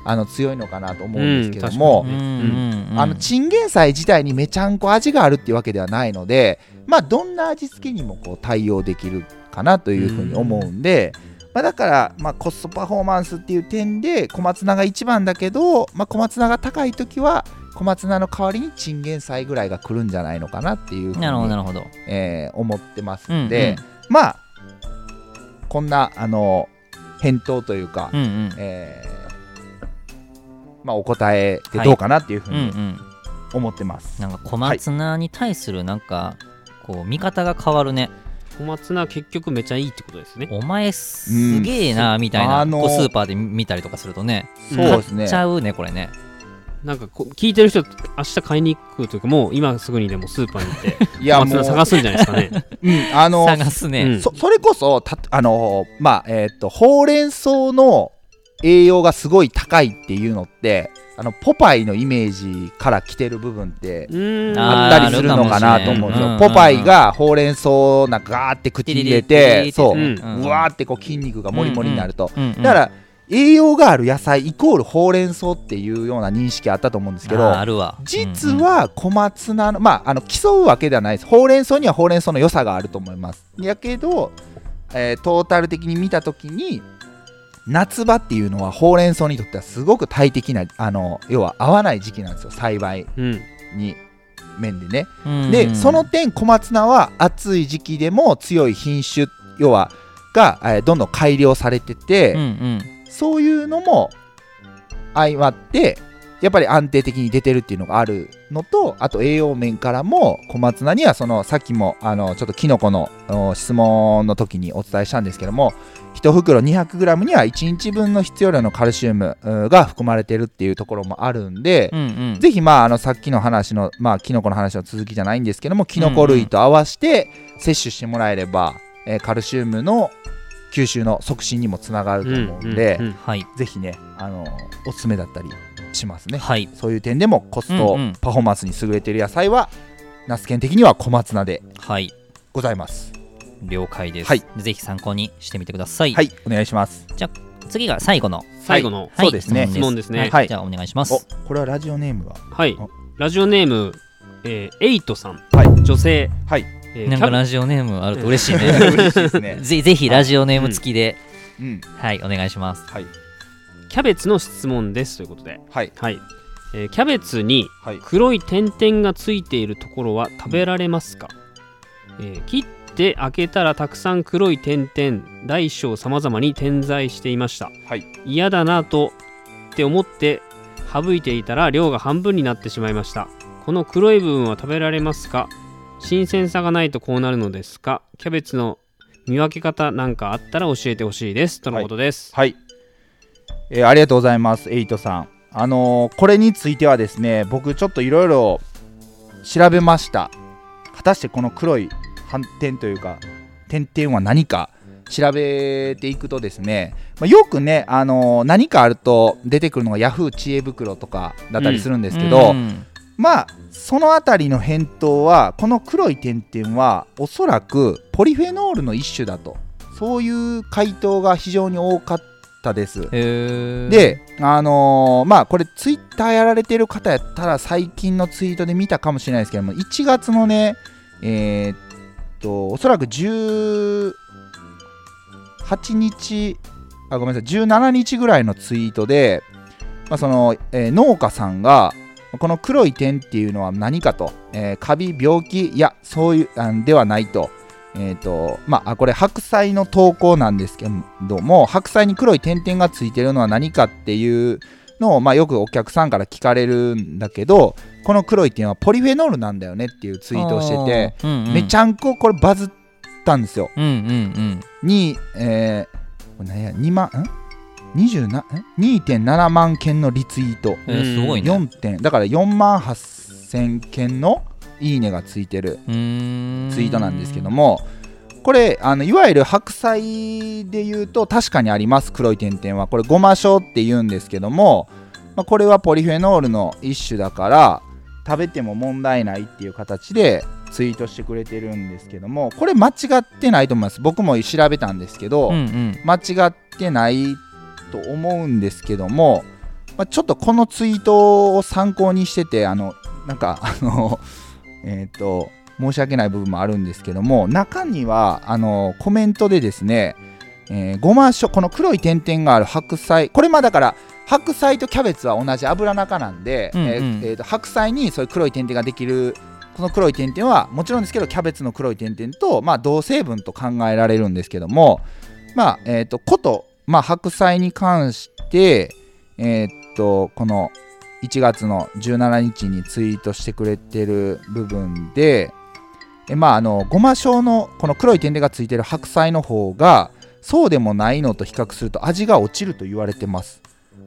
あの強いのかなと思うんですけども、うんうんうんうん。あのチンゲン菜自体にめちゃんこ味があるっていうわけではないのでまあどんな味付けにもこう対応できるかなというふうに思うんで、まあ、だから、まあ、コストパフォーマンスっていう点で小松菜が一番だけど、まあ、小松菜が高い時は小松菜の代わりにチンゲン菜ぐらいが来るんじゃないのかなっていうふうなるほどなに、るほど。えー思ってますうんので、まあこんなあの返答というか、うんうん。えーまあ、お答えでどうかなっていうふうにうんうん。思ってます。なんか小松菜に対するなんかこう見方が変わるね小松菜結局めちゃいいってことですね。お前すげえなみたいな、あのこうスーパーで見たりとかするとね。そうですね。買っちゃうねこれね。なんかこう聞いてる人明日買いに行くというかもう今すぐにでもスーパーに行って いやもう小松菜探すんじゃないですかね。うん、あの探すね、うん。そそれこそたあのまあえっ、とほうれん草の栄養がすごい高いっていうのってあのポパイのイメージから来てる部分ってああったりするのかなと思うんですよ。あるかもしれんポパイがほうれん草をなんかガーって口に入れてそう、うん。うわーってこう筋肉がモリモリになると、うんうんだから栄養がある野菜イコールほうれん草っていうような認識あったと思うんですけど実は小松菜の、まああの競うわけではないです。ほうれん草にはほうれん草の良さがあると思います。やけど、えートータル的に見た時に夏場っていうのはほうれん草にとってはすごく大敵なあの要は合わない時期なんですよ栽培うん。に面でね、うんうん。でその点小松菜は暑い時期でも強い品種要はが、えーどんどん改良されてて、うんうん。そういうのも相まってやっぱり安定的に出てるっていうのがあるのとあと栄養面からも小松菜にはそのさっきもあのちょっとキノコのお質問の時にお伝えしたんですけども1袋 200g には1日分の必要量のカルシウムうが含まれてるっていうところもあるんで、うんうん。ぜひまああのさっきの話のまあキノコの話の続きじゃないんですけどもキノコ類と合わせて摂取してもらえれば、えーカルシウムの吸収の促進にもつながると思うんで、ぜひねあのおすすめだったりしますね。はい。そういう点でもコストうんうん。パフォーマンスに優れている野菜はナスケン的には小松菜ではい。ございます。了解です、はい。ぜひ参考にしてみてください、はい。お願いします。次が最後の。最後の。はい。そうですね。質問です。ね。はい。はい。じゃあお願いします。おこれはラジオネームがはい。あラジオネームえーエイトさん。はい。女性。はい。えーなんかラジオネームあると嬉しいね。嬉しいですね。ぜぜひラジオネーム付きで、うん。はい。お願いします。はいキャベツの質問ですということで。はい。はい、えーキャベツにはい。黒い点々がついているところは食べられますか、えー切って開けたらたくさん黒い点々大小さまざまに点在していました。はい。嫌だなとって思って省いていたら量が半分になってしまいました。この黒い部分は食べられますか？新鮮さがないとこうなるのですか？キャベツの見分け方なんかあったら教えてほしいです。とのことです、はい、えーありがとうございます。エイトさん。あのーこれについてはですね僕ちょっといろいろ調べました。果たしてこの黒い斑点というか点々は何か調べていくとですね、まあ、よくね、あのー何かあると出てくるのがヤフー知恵袋とかだったりするんですけど、うんまあそのあたりの返答はこの黒い点々はおそらくポリフェノールの一種だと。そういう回答が非常に多かったです。であのーまあこれツイッターやられてる方やったら最近のツイートで見たかもしれないですけども1月のねえーっとおそらく18日あごめんなさい17日ぐらいのツイートで、まあそのえー農家さんがこの黒い点っていうのは何かと、えーカビ病気いやそういうあんではないとえーとまあ、あこれ白菜の投稿なんですけども白菜に黒い点々がついてるのは何かっていうのを、まあ、よくお客さんから聞かれるんだけどこの黒い点はポリフェノールなんだよねっていうツイートをしてて、うんうん、めちゃんここれバズったんですよ。うんうんうん。に、えー、これ何や2万ん？20な2.7万件のリツイート、えーすごいね。4点だから4万8000件のいいねがついてるツイートなんですけどもこれあのいわゆる白菜で言うと確かにあります。黒い点々は。これごましょうって言うんですけども、まあ、これはポリフェノールの一種だから食べても問題ないっていう形でツイートしてくれてるんですけどもこれ間違ってないと思います。僕も調べたんですけど、うんうん。間違ってないと思うんですけども、まあ、ちょっとこのツイートを参考にしててあのなんかあのえっ、と申し訳ない部分もあるんですけども中にはあのコメントでですね、えーごましょこの黒い点々がある白菜これまあだから白菜とキャベツは同じ油中なんで、うんうん。えーえーと白菜にそういう黒い点々ができるこの黒い点々はもちろんですけどキャベツの黒い点々と、まあ、同成分と考えられるんですけどもまあえー、とこと、まあ、白菜に関して、えー、とこの1月の17日にツイートしてくれてる部分でえまああのごま塩のこの黒い点々がついてる白菜の方がそうでもないのと比較すると味が落ちると言われてます、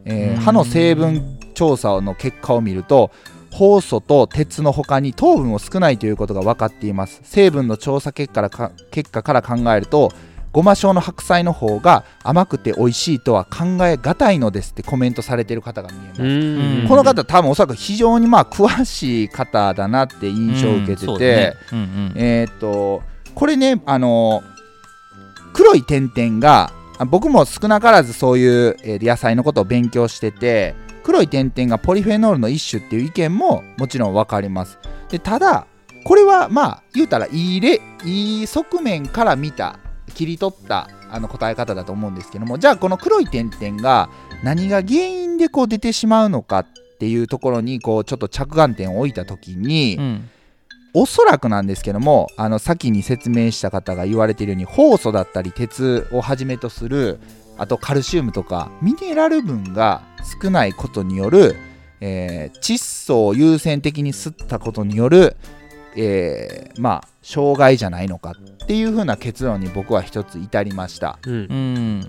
えーうん。歯の成分調査の結果を見ると酵素と鉄の他に糖分を少ないということが分かっています。成分の調査結果からか結果から考えるとごま塩の白菜の方が甘くて美味しいとは考えがたいのですってコメントされてる方が見えます、うん。この方多分おそらく非常にまあ詳しい方だなって印象を受けてて、うんそうね。うんうん。えーっとこれねあの黒い点々があ僕も少なからずそういう、えー野菜のことを勉強してて黒い点々がポリフェノールの一種っていう意見ももちろん分かります。でただこれはまあ言うたらいい例いい側面から見た切り取ったあの答え方だと思うんですけどもじゃあこの黒い点々が何が原因でこう出てしまうのかっていうところにこうちょっと着眼点を置いた時に、うん。おそらくなんですけどもあの先に説明した方が言われているように酵素だったり鉄をはじめとするあとカルシウムとかミネラル分が少ないことによる、えー窒素を優先的に吸ったことによる、えーまあ障害じゃないのかっていう風な結論に僕は一つ至りました。うん。うん。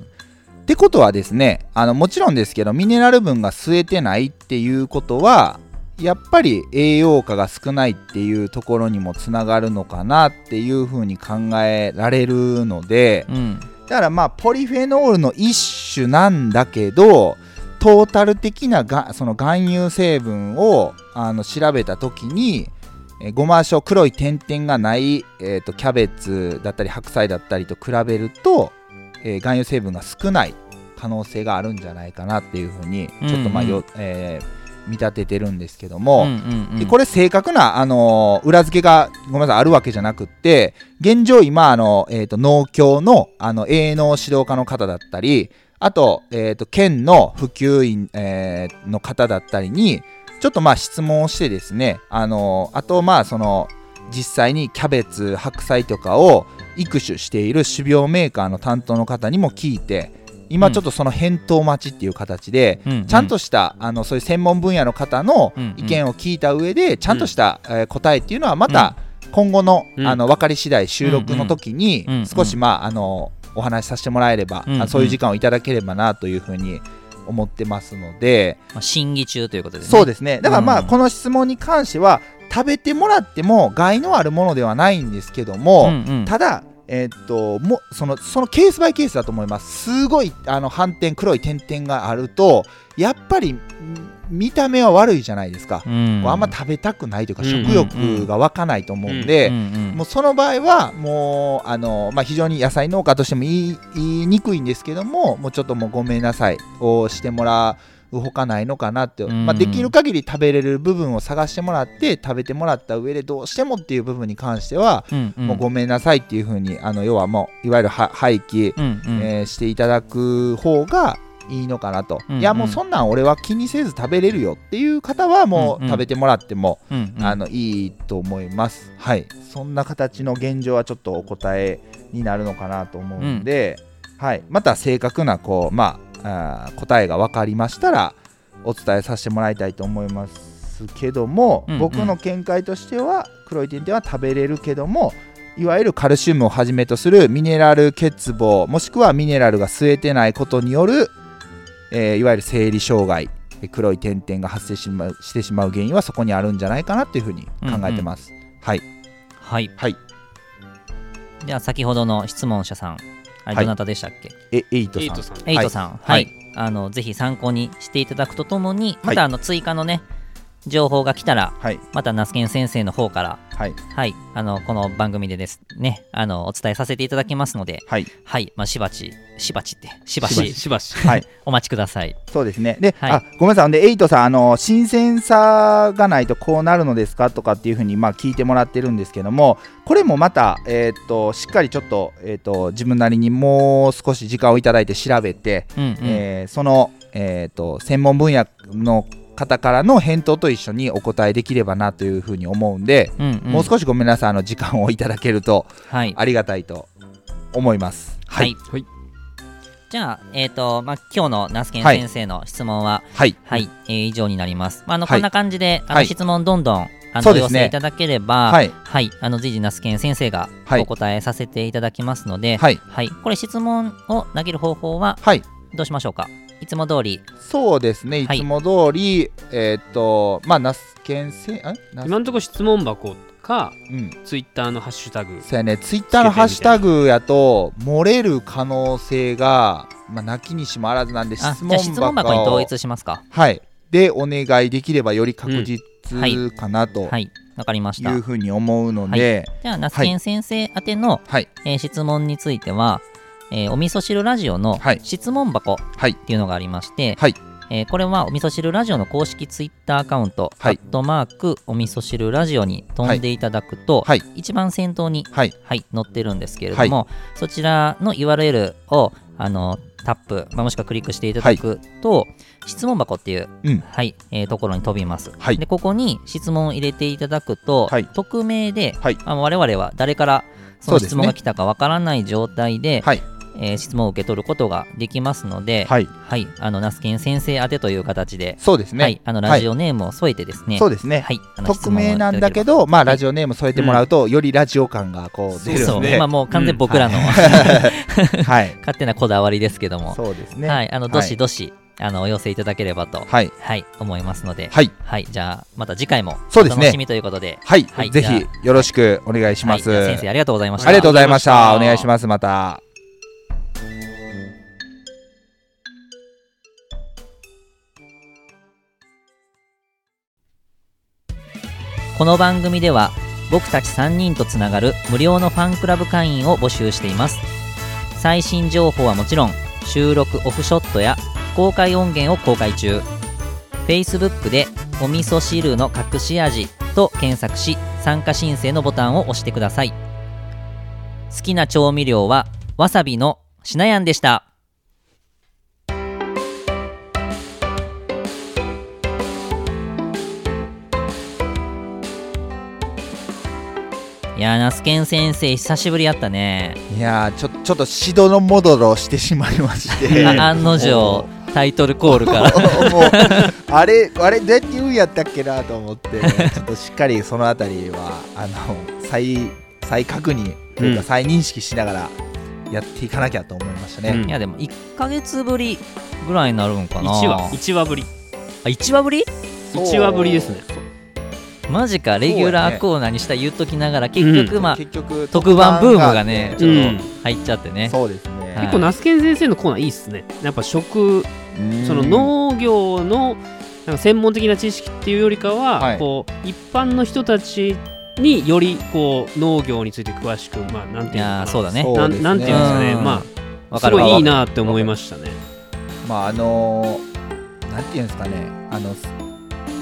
ってことはですねあのもちろんですけどミネラル分が吸えてないっていうことはやっぱり栄養価が少ないっていうところにもつながるのかなっていうふうに考えられるのでうん。だからまあポリフェノールの一種なんだけどトータル的ながその含有成分をあの調べた時にえーごま塩黒い点々がない、えー、とキャベツだったり白菜だったりと比べると、えー含有成分が少ない可能性があるんじゃないかなっていうふうにちょっとまあよ、うんえー見立ててるんですけども、うんうんうん。でこれ正確な、あのー裏付けがごめんなさいあるわけじゃなくって現状今、あのえー、と農協のあの営農指導課の方だったりあと,、えー、と県の普及員、えーの方だったりにちょっとまあ質問をしてですね、あのーあとまあその実際にキャベツ白菜とかを育種している種苗メーカーの担当の方にも聞いて今ちょっとその返答待ちっていう形で、うん。うんちゃんとしたあのそういう専門分野の方の意見を聞いた上で、ちゃんとした、えー答えっていうのはまた今後の,、うん。あの分かり次第収録の時に少しまああのお話しさせてもらえれば、そういう時間をいただければなというふうに思ってますので、まあ審議中ということですね。そうですね。だからまあうん。この質問に関しては食べてもらっても害のあるものではないんですけども、うんうん。ただえーっともそのそのケースバイケースだと思います。すごいあの斑点黒い点々があるとやっぱりん見た目は悪いじゃないですか、うん。あんま食べたくないというか、うん。食欲が湧かないと思うんで、もうその場合はもうあの、まあ、非常に野菜農家としても言い言いにくいんですけどももうちょっともうごめんなさいをしてもらうほかないのかなって、うん。まあ、できる限り食べれる部分を探してもらって食べてもらった上でどうしてもっていう部分に関しては、うん。うん。もうごめんなさいっていうふうにあの要はもういわゆるは廃棄、うん。うん。えーしていただく方がいいのかなと、うんうん。いやもうそんなん俺は気にせず食べれるよっていう方はもうんううん。食べてもらっても、うんうん。あのいいと思います。はい。そんな形の現状はちょっとお答えになるのかなと思うんで、はい、また正確なこう、まあ、あー答えが分かりましたらお伝えさせてもらいたいと思いますけども、うんうん。僕の見解としては黒い点々は食べれるけどもいわゆるカルシウムをはじめとするミネラル欠乏もしくはミネラルが吸えてないことによる、えーいわゆる生理障害え黒い点々が発生しまうしてしまう原因はそこにあるんじゃないかなっていうふうに考えてます、はい。はい。はい。では先ほどの質問者さん。あれはいどなたでしたっけ、えエイトさん。エイトさん。エイトさん、はい、はい。あのぜひ参考にしていただくとともに、はい。またあの追加のね、情報が来たら、はい。またナスケン先生の方から、はい。はい、あのこの番組でですね、あのお伝えさせていただきますので、はい。はい、まあ、しばち、しばちって、しばしばしばし。はい。お待ちください。そうですね。で、はい。あごめんなさい。で、エイトさん、あの新鮮さがないとこうなるのですかとかっていうふうに、まあ、聞いてもらってるんですけども、これもまた、えーっとしっかりちょっと,、えーっと自分なりにもう少し時間をいただいて調べて、うんうん。えーその、えーっと専門分野の方からの返答と一緒にお答えできればなというふうに思うんで、うんうんもう少しごめんなさい、あの時間をいただけるとはい、ありがたいと思います。ははいい。はいじゃあ、えっ、と、まあ、今日のナスケン先生の質問は、はい。はい、えー以上になります。まあ、あの、はいこんな感じで、あの、はい質問どんどん、あの、おそうですね寄せいただければ、はい。はい、あの、随時ナスケン先生がはいお答えさせていただきますので、はい。はい、これ質問を投げる方法ははい。どうしましょうか？いつも通り、そうですね、いはい。つも通り、えーっと、まあ、ナスケンせ今のところ質問箱かうん、ツイッターのハッシュタグ。そうやね、ツイッターのハッシュタグやと、漏れる可能性が、まあ、なきにしもあらずなんで、あ、質問じゃあ質問箱に統一しますか。はい。で、お願いできればより確実うんはい。かなとはい、わかりました。いう。ふうに思うので、じゃあ、ナスケン先生宛ての、はい。えー質問については、えーお味噌汁ラジオのはい質問箱っはい。ていうのがありまして、はいえーこれはお味噌汁ラジオの公式ツイッターアカウント、はいアットマークお味噌汁ラジオに飛んでいただくと、はい。一番先頭に、はい。はい、載ってるんですけれども、そちらの URL をあのタップ、まあ、もしくはクリックしていただくと、質問箱っていう、うん。はいえーところに飛びます、はいでここに質問を入れていただくと、はい匿名で、はいあの我々は誰からその質問が来たかわからない状態で、はい。えー質問を受け取ることができますので、はい。はい、あのナスケン先生宛てという形で、そうですね。はい、あのラジオネームを添えてですね、そうですね。はい、あの匿名なんだけど、ど、まあ、ラジオネーム添えてもらうと、よりラジオ感がこう出るそう、ので、今もう完全に僕らの、はい。勝手なこだわりですけども、そうですね。はい、あのどしどし、あのお寄せいただければと、はい。はい、思いますので、はい。はい、じゃあまた次回もそうですねお楽しみということで、はい。ぜはいじゃひよろしくお願いしはい、ます。先生ありがとうございました。ありがとうございました。お願いします。また。この番組では僕たち3人とつながる無料のファンクラブ会員を募集しています。最新情報はもちろん収録オフショットや公開音源を公開中。Facebook で「お味噌汁の隠し味」と検索し参加申請のボタンを押してください。好きな調味料はわさびのしなやんでした。いやーナスケン先生久しぶりやったね。いやーちょちょっとしどろもどろしてしまいまして。あ案の定タイトルコールから。もうあれあれどうやって言うんやったっけなと思ってちょっとしっかりそのあたりはあの再再確認というかうん。再認識しながらやっていかなきゃと思いましたね、うん。いやでも1ヶ月ぶりぐらいになるんかな。1話1話ぶり。あ1話ぶり？そう1話ぶりですねマジかレギュラーコーナーにした言っときながら結局まあ結局特番ブームがねちょうん。っと入っちゃってね。そうですね、はい。結構ナスケン先生のコーナーいいっすね。やっぱ食その農業のなんか専門的な知識っていうよりかは、はい。こう一般の人たちによりこう農業について詳しくまあなんていいうのかそうだね。そうですね。なんなんていうんですかね。うん。まわあすごいいいなって思いましたね。まああのーなんていうんですかね。あの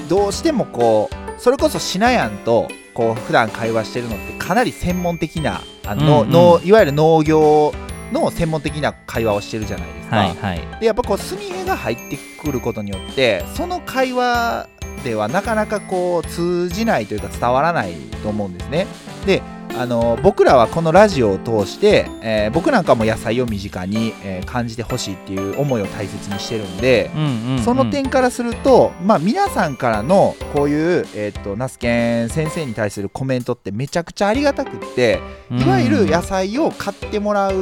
どうしてもこうそれこそしなやんとこう普段会話してるのってかなり専門的なあの、うんうんのいわゆる農業の専門的な会話をしてるじゃないですか。はいはいでやっぱこう墨絵が入ってくることによってその会話ではなかなかこう通じないというか伝わらないと思うんですね。であの僕らはこのラジオを通して、えー僕なんかも野菜を身近に、えー感じてほしいっていう思いを大切にしてるんで、その点からすると、まあ、皆さんからのこういう、えー、とナスケン先生に対するコメントってめちゃくちゃありがたくっていわゆる野菜を買ってもらう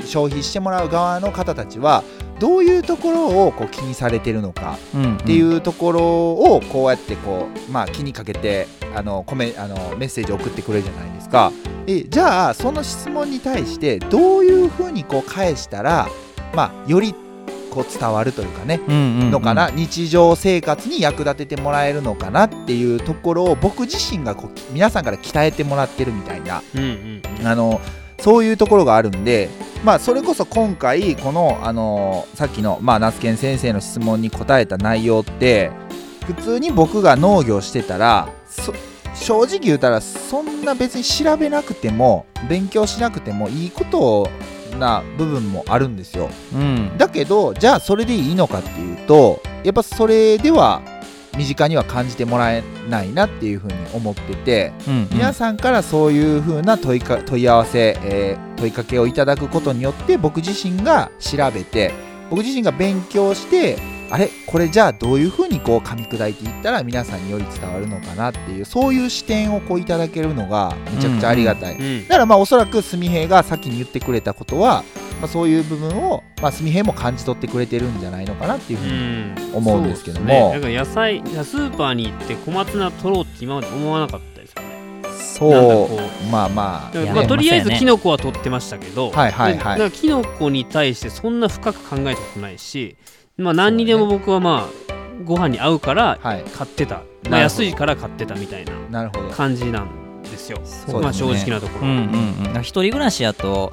消費してもらう側の方たちはどういうところをこう気にされてるのかうんっていうところをこうやってこう、まあ、気にかけてあのコメあのメッセージを送ってくれるじゃないですか。えじゃあその質問に対してどういうふうにこう返したら、まあ、よりこう伝わるというかねのかな、日常生活に役立ててもらえるのかなっていうところを僕自身がこう皆さんから鍛えてもらってるみたいな。うんうんうん。あのそういうところがあるんで、まあ、それこそ今回このあのさっきの、まあ、夏健先生の質問に答えた内容って普通に僕が農業してたらそ正直言うたらそんな別に調べなくても勉強しなくてもいいことな部分もあるんですよ。うんだけどじゃあそれでいいのかっていうとやっぱそれでは身近には感じてもらえないなっていうふうに思ってて。うん皆さんからそういう風な問いか問い合わせ、えー問いかけをいただくことによって僕自身が調べて僕自身が勉強してあれ？これじゃあどういう風にこう噛み砕いていったら皆さんにより伝わるのかなっていうそういう視点をこういただけるのがめちゃくちゃありがたい、うん。だからまあおそらくすみへいが先に言ってくれたことは、まあ、そういう部分をまあすみへいも感じ取ってくれてるんじゃないのかなっていうふうにうん。思うんですけども。ね。だから野菜スーパーに行って小松菜取ろうって今まで思わなかったですよね。そう。まあまあ。まあとりあえずそうやね。キノコは取ってましたけど、はいはいはい。でだからキノコに対してそんな深く考えたことないし、まあ何にでも僕はまあご飯に合うからはい。買ってた、ほど。まあ、安いから買ってたみたいな感じなんですよ。そうまあ正直なところ。うんうんうん。一人暮らしやと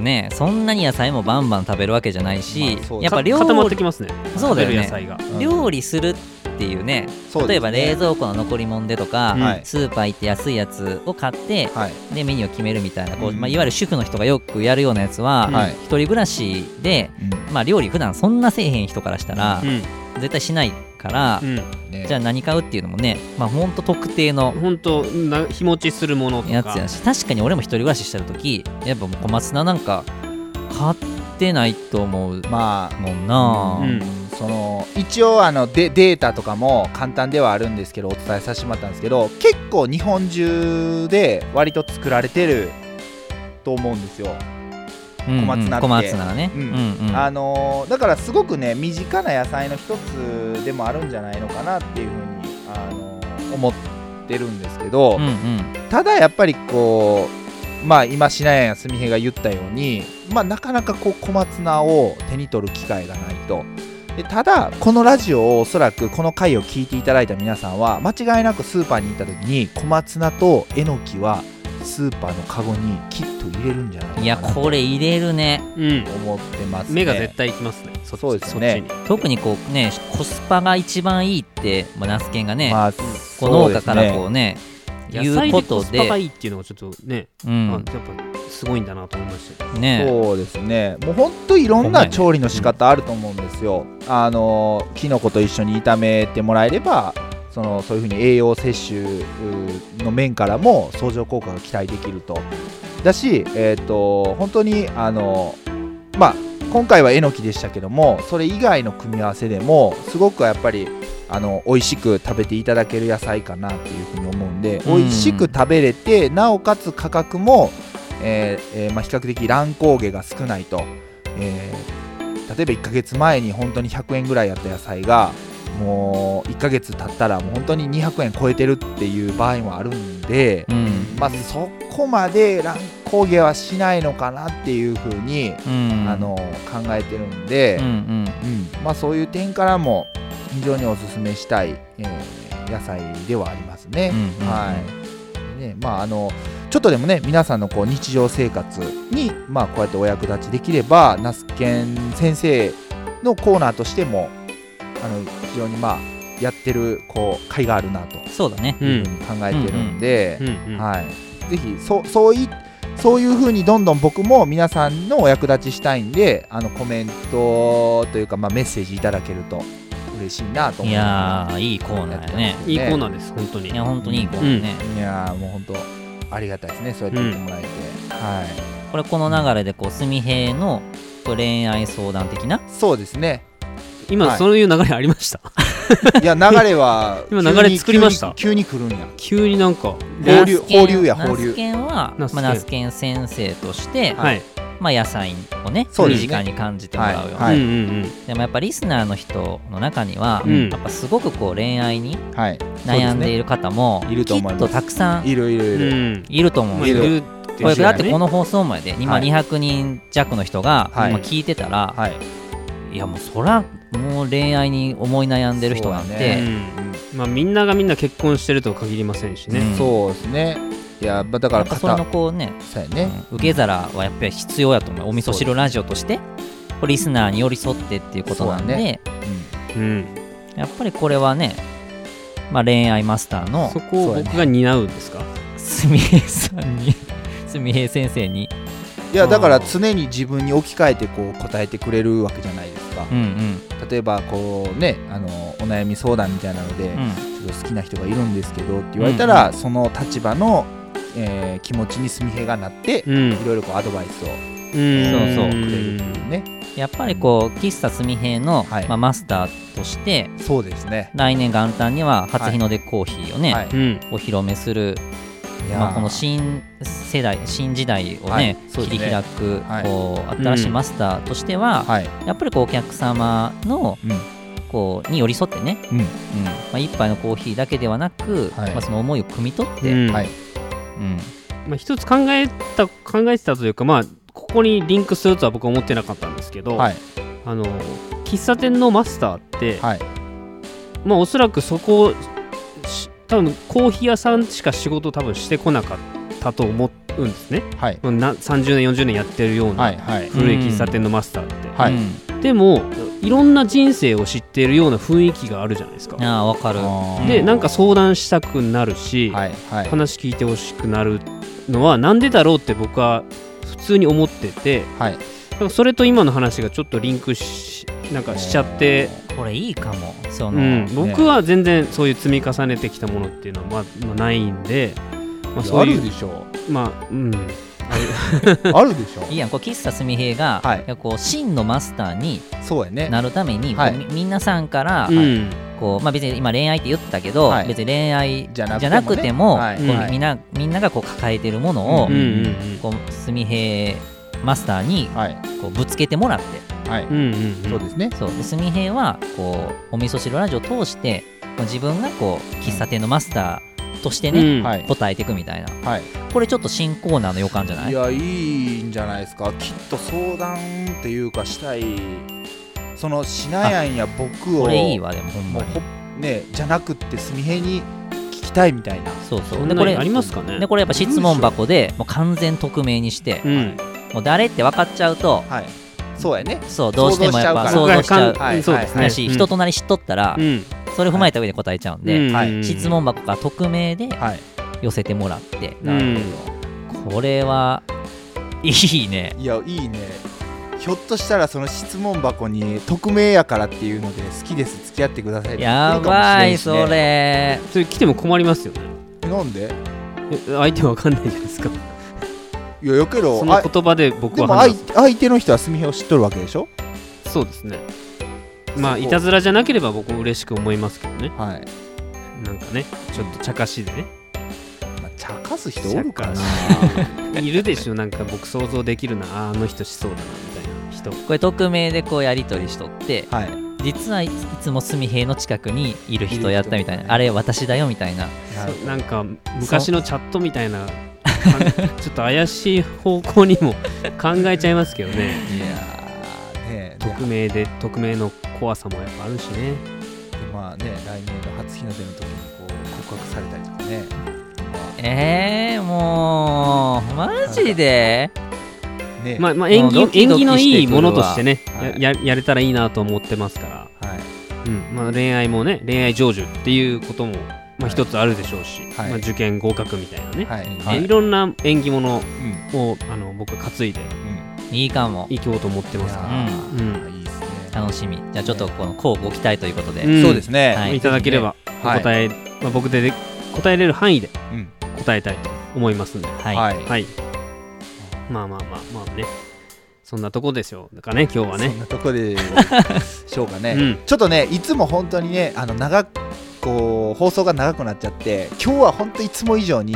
ねそんなに野菜もバンバン食べるわけじゃないし、まあやっぱ料理きますね。そうだよね。料理するっていうね例えば冷蔵庫の残り物でとか、スーパー行って安いやつを買ってはい。でメニューを決めるみたいなこう、うん。まあ、いわゆる主婦の人がよくやるようなやつは、はい一人暮らしで、うん。まあ、料理普段そんなせえへん人からしたら、うん。絶対しないから、うん。ねじゃあ何買うっていうのもねまあほんと特定の本当な日持ちするものとか。やつやし確かに俺も一人暮らししてる時やっぱもう小松菜なんか買ってないと思うまあもんな、うんその一応あのデデータとかも簡単ではあるんですけどお伝えさせてもらったんですけど結構日本中で割と作られてると思うんですよ、小松菜って。小松菜ね、うん。あのーだからすごくね身近な野菜の一つでもあるんじゃないのかなっていうふうに、あのー思ってるんですけど、うんうん。ただやっぱりこうまあ今しなややすみへが言ったようにまあなかなかこう小松菜を手に取る機会がないと。でただこのラジオをおそらくこの回を聞いていただいた皆さんは間違いなくスーパーに行った時に小松菜とえのきはスーパーのカゴにきっと入れるんじゃないかな。いやこれ入れるね。うん。思ってますね。目が絶対いきますね。そうですね。特にこうねコスパが一番いいって、まあ、ナスケンがね、まあこうそうです農家からこねうね。言う野菜ことでコスパがで。いいっていうのがちょっとね、うあやっんぱすごいんだなと思いましたよ。ね。そうですね。もうほんといろんな調理の仕方あると思うんですよ、あのきのこと一緒に炒めてもらえればそのそういうふうに栄養摂取うの面からも相乗効果が期待できると。だしえっ、と本当にあのまあ今回はえのきでしたけどもそれ以外の組み合わせでもすごくやっぱりあの美味しく食べていただける野菜かなっていうふうに思うんで、うん。美味しく食べれてなおかつ価格も、えーえーまあ、比較的乱高下が少ないと、えー例えば1ヶ月前に本当に100円ぐらいやった野菜がもう1ヶ月経ったらもう本当に200円超えてるっていう場合もあるんで、うん。まあ、そこまで乱高下はしないのかなっていうふうに、うん。あの考えてるんで、うんうん。うん。まあ、そういう点からも非常におすすめしたい、えー野菜ではありますね。うんうんうん。はい。ねまあ、あのちょっとでもね皆さんのこう日常生活に、まあ、こうやってお役立ちできれば那須研先生のコーナーとしてもあの非常にまあやってるこう甲斐があるなと。そうだね。うんいうふうに考えてるんで、うんうんはい、ぜひそそういそういうふうにどんどん僕も皆さんのお役立ちしたいんであのコメントというか、まあ、メッセージいただけると嬉しいなと思いやーーいいコーナーやね。いいコーナーです、本当に。いや本当にいいコーナーね、いやーもう本当ありがたいですねそうやって言ってもらえて、はい。これこの流れでこう純平の恋愛相談的な？そうですね今、はい。そういう流れありました？いや流れは 今流れ作りました？急に急に来るんや。急になんか。放流放流や放流。ナスケンはナスケン。まあ、ナスケン先生として、はい、まあ、野菜をね身近に感じてもらうような、でもやっぱリスナーの人の中には、うん。やっぱすごくこう恋愛にはい。悩んでいる方も、いると思います。きっとたくさんいるいるうんいる、うん。いると思うんですよ。まあいるこれだってこの放送前で今はい。200人弱の人がはい。今聞いてたら、はいい、やもうそらもう恋愛に思い悩んでる人なんて、うんまあみんながみんな結婚してるとは限りませんしね、うん。そうですね。いやまあだからやっぱそれの肩こうね、そうやね、うん受け皿はやっぱり必要やと思う。お味噌汁ラジオとして。リスナーに寄り添ってっていうことなんで、そうだね。うん、やっぱりこれはね、まあ、恋愛マスターのそこを僕が担うんですか、すみへさんにすみへ先生にいやだから常に自分に置き換えてこう答えてくれるわけじゃないですか、うんうん。例えばこうねあのお悩み相談みたいなので、うん。好きな人がいるんですけどって言われたら、その立場の、えー気持ちにすみへがなって、うん。いろいろこうアドバイスをうん。そうそうくれるっていうね、やっぱりこう喫茶すみへの、はい。まあ、マスターとしてそうですね。来年元旦には初日の出コーヒーをね、はい。うんお披露目する、まあ、この新世代新時代をね、はい切り開く、はい。こう新しいマスターとしては、はい、やっぱりこうお客様のうん。こうに寄り添ってね、うん。うん。まあ、一杯のコーヒーだけではなく、はい。まあ、その思いを汲み取って、うん。はい。うん。まあ、一つ考えた考えてたというかまあここにリンクするとは僕は思ってなかったんですけど、はい。あの喫茶店のマスターって、はい。まあおそらくそこし多分コーヒー屋さんしか仕事多分してこなかったと思うんですね。はい。まあな30年40年やってるようはないはい。古い喫茶店のマスターって、はい。うんでもいろんな人生を知っているような雰囲気があるじゃないですか。ああわかる。でなんか相談したくなるし、はいはい。話聞いてほしくなるのはなんでだろうって僕は普通に思ってて。はい。だからそれと今の話がちょっとリンクしなんかしちゃって、これいいかも。その、うん、僕は全然そういう積み重ねてきたものっていうのはまあ、まあ、ないんで、まあ、そういうあるでしょ。まあうん。あるでしょ。いいやんこう喫茶すみへが、はい。こう真のマスターにそうやね。なるために、はい。こうみ皆さんから、うん。こうまあ、別に今恋愛って言ったけど、はい。別に恋愛じじゃゃなくてもみんなみんながこう抱えてるものを、うんうんこうすみへマスターにはい。こうぶつけてもらって。はい、うんうんうん。そうですね。そうです。みへはこうお味噌汁ラジオを通して自分がこう喫茶店のマスターとしてね、うん。はい。答えていくみたいな。はい。これちょっと新コーナーの予感じゃない？いやいいんじゃないですか。きっと相談っていうかしたい。そのしなやんや僕をこれいいわでもほんまに。もうほねじゃなくってすみへに聞きたいみたいな。そうそそうんでこれありますかね？でこれやっぱ質問箱でもう完全匿名にして、うんもう誰って分かっちゃうとはい。そうやね。そうどうしてもやっぱ想想像しちゃうそうですね。だし、うん。人となり知っとったら、うん。それ踏まえた上で答えちゃうんで、うん。はい。質問箱から匿名ではい。寄せてもらって、うん。なるほこれはいいね。どいやいいね。ひょっとしたらその質問箱に匿名やからっていうので好きです。付き合ってくださいってやばいそれ。それ来ても困りますよね。えなんで？え相手わかんないじゃないですかいやよけどそのあ言葉で僕でもは判断相相手の人はすみへを知っとるわけでしょ？そうですね。まあいたずらじゃなければ僕も嬉しく思いますけどね。はい、なんかねちょっと茶化しでね。まあ、茶化す人おるかな。いるでしょなんか僕想像できるな。あーあの人しそうだなみたいな人。これ匿名でこうやり取りしとってはい。実はいいつもすみへいの近くにいる人やったみたいな、いる人。ねあれ私だよみたいな。そうなんか昔のチャットみたいなか ちょっと怪しい方向にも考えちゃいますけどね。いやーね匿名で匿名の怖さもやっぱあるしね。でまあね来年の初日の出の時にこう告白されたりとかね、まえー、もうマジで？あ、ね。まあ、まあ、縁起縁キドキ起のいいものとしてねはい。やややれたらいいなと思ってますから、はい。うん。まあ、恋愛もね恋愛成就っていうことも、まあ、はい。一つあるでしょうし、はい。まあ、受験合格みたいなね、はい。い。ろんな縁起物うん。をあの僕担いでうん。いいかも。いこうと思ってますから、うん。ーいいですね。楽しみ。じゃあちょっとこのこうご期待ということで、うん。そうですね、はい。いただければおはい。答え、まあ、僕で答えれる範囲でうん。答えたいと思いますんで。はい、はい。はい。まあまあまあまあね。そんなとこでしょうかね今日はね。そんなとこでしょうかね、うん。ちょっとねいつも本当にねあの長くこう放送が長くなっちゃって今日は本当いつも以上に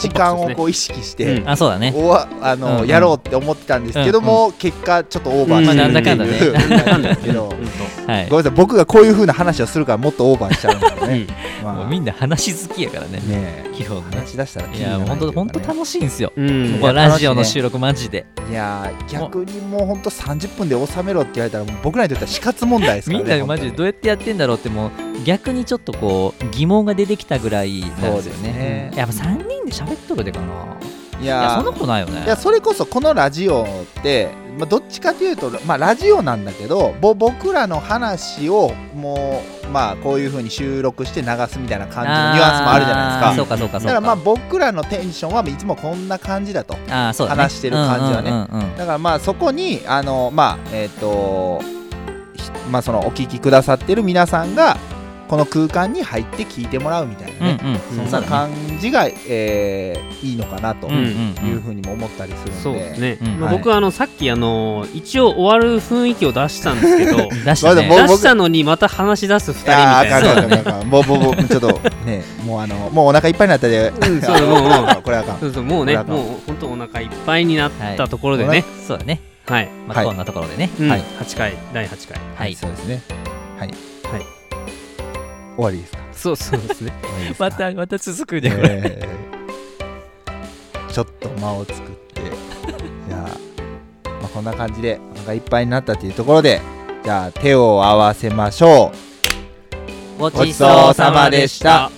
時間をこう意識して、うん。あそうだね。おわあの、やろうって思ってたんですけども、結果ちょっとオーバーしてる。うんまあなんだかんだね。なん。ですけどうん。はい。ごめんなさい僕がこういう風な話をするからもっとオーバーしちゃうんだよね、まあ。みんな話好きやからね。ねえ。基本ね。話し出したらいや本当本当い楽しいんですよ、うん。ラジオの収録マジで。やー逆にもう本当30分で収めろって言われたら僕らにとっては死活問題ですからねみんなマジで。どうやってやってんだろうってもう逆にちょっとこう疑問が出てきたぐらいなんですよね。ね。やっぱ3人で喋っとるでかな。いやそんなことないよね。いやそれこそこのラジオって、まあ、どっちかというと、まあ、ラジオなんだけどぼ僕らの話をもうまあこういう風に収録して流すみたいな感じのニュアンスもあるじゃないですか。そうかそうかそうか。だからまあ僕らのテンションはいつもこんな感じだとあーそうだね。話してる感じはね。だからまあそこにあのまあえっ、とひまあそのお聞きくださってる皆さんがこの空間に入って聞いてもらうみたいなね、うんうん。そんな感じが、えーいいのかなとうんうんいううんふうにも思ったりするんで、そうですね、うん。まあ、はい。僕はあのさっきあの一応終わる雰囲気を出したんですけど 出したね。まだもう出したのにまた話し出す2人みたいなあかんあかんあかんもうもうもうちょっとねもうあのもうお腹いっぱいになったで、うんそうもうもう。これあかん。そうそうもうねもう本当お腹いっぱいになったところでね。そうだね。はい、はい。まあこんなところでね。うん。はい。8回第8回はいそうですね。はいはい終わりですか？そうそうですね。またまた続くねこれえーちょっと間を作って。じゃあ、まあ、こんな感じでお腹いっぱいになったというところでじゃあ手を合わせましょう。ごちそうさまでした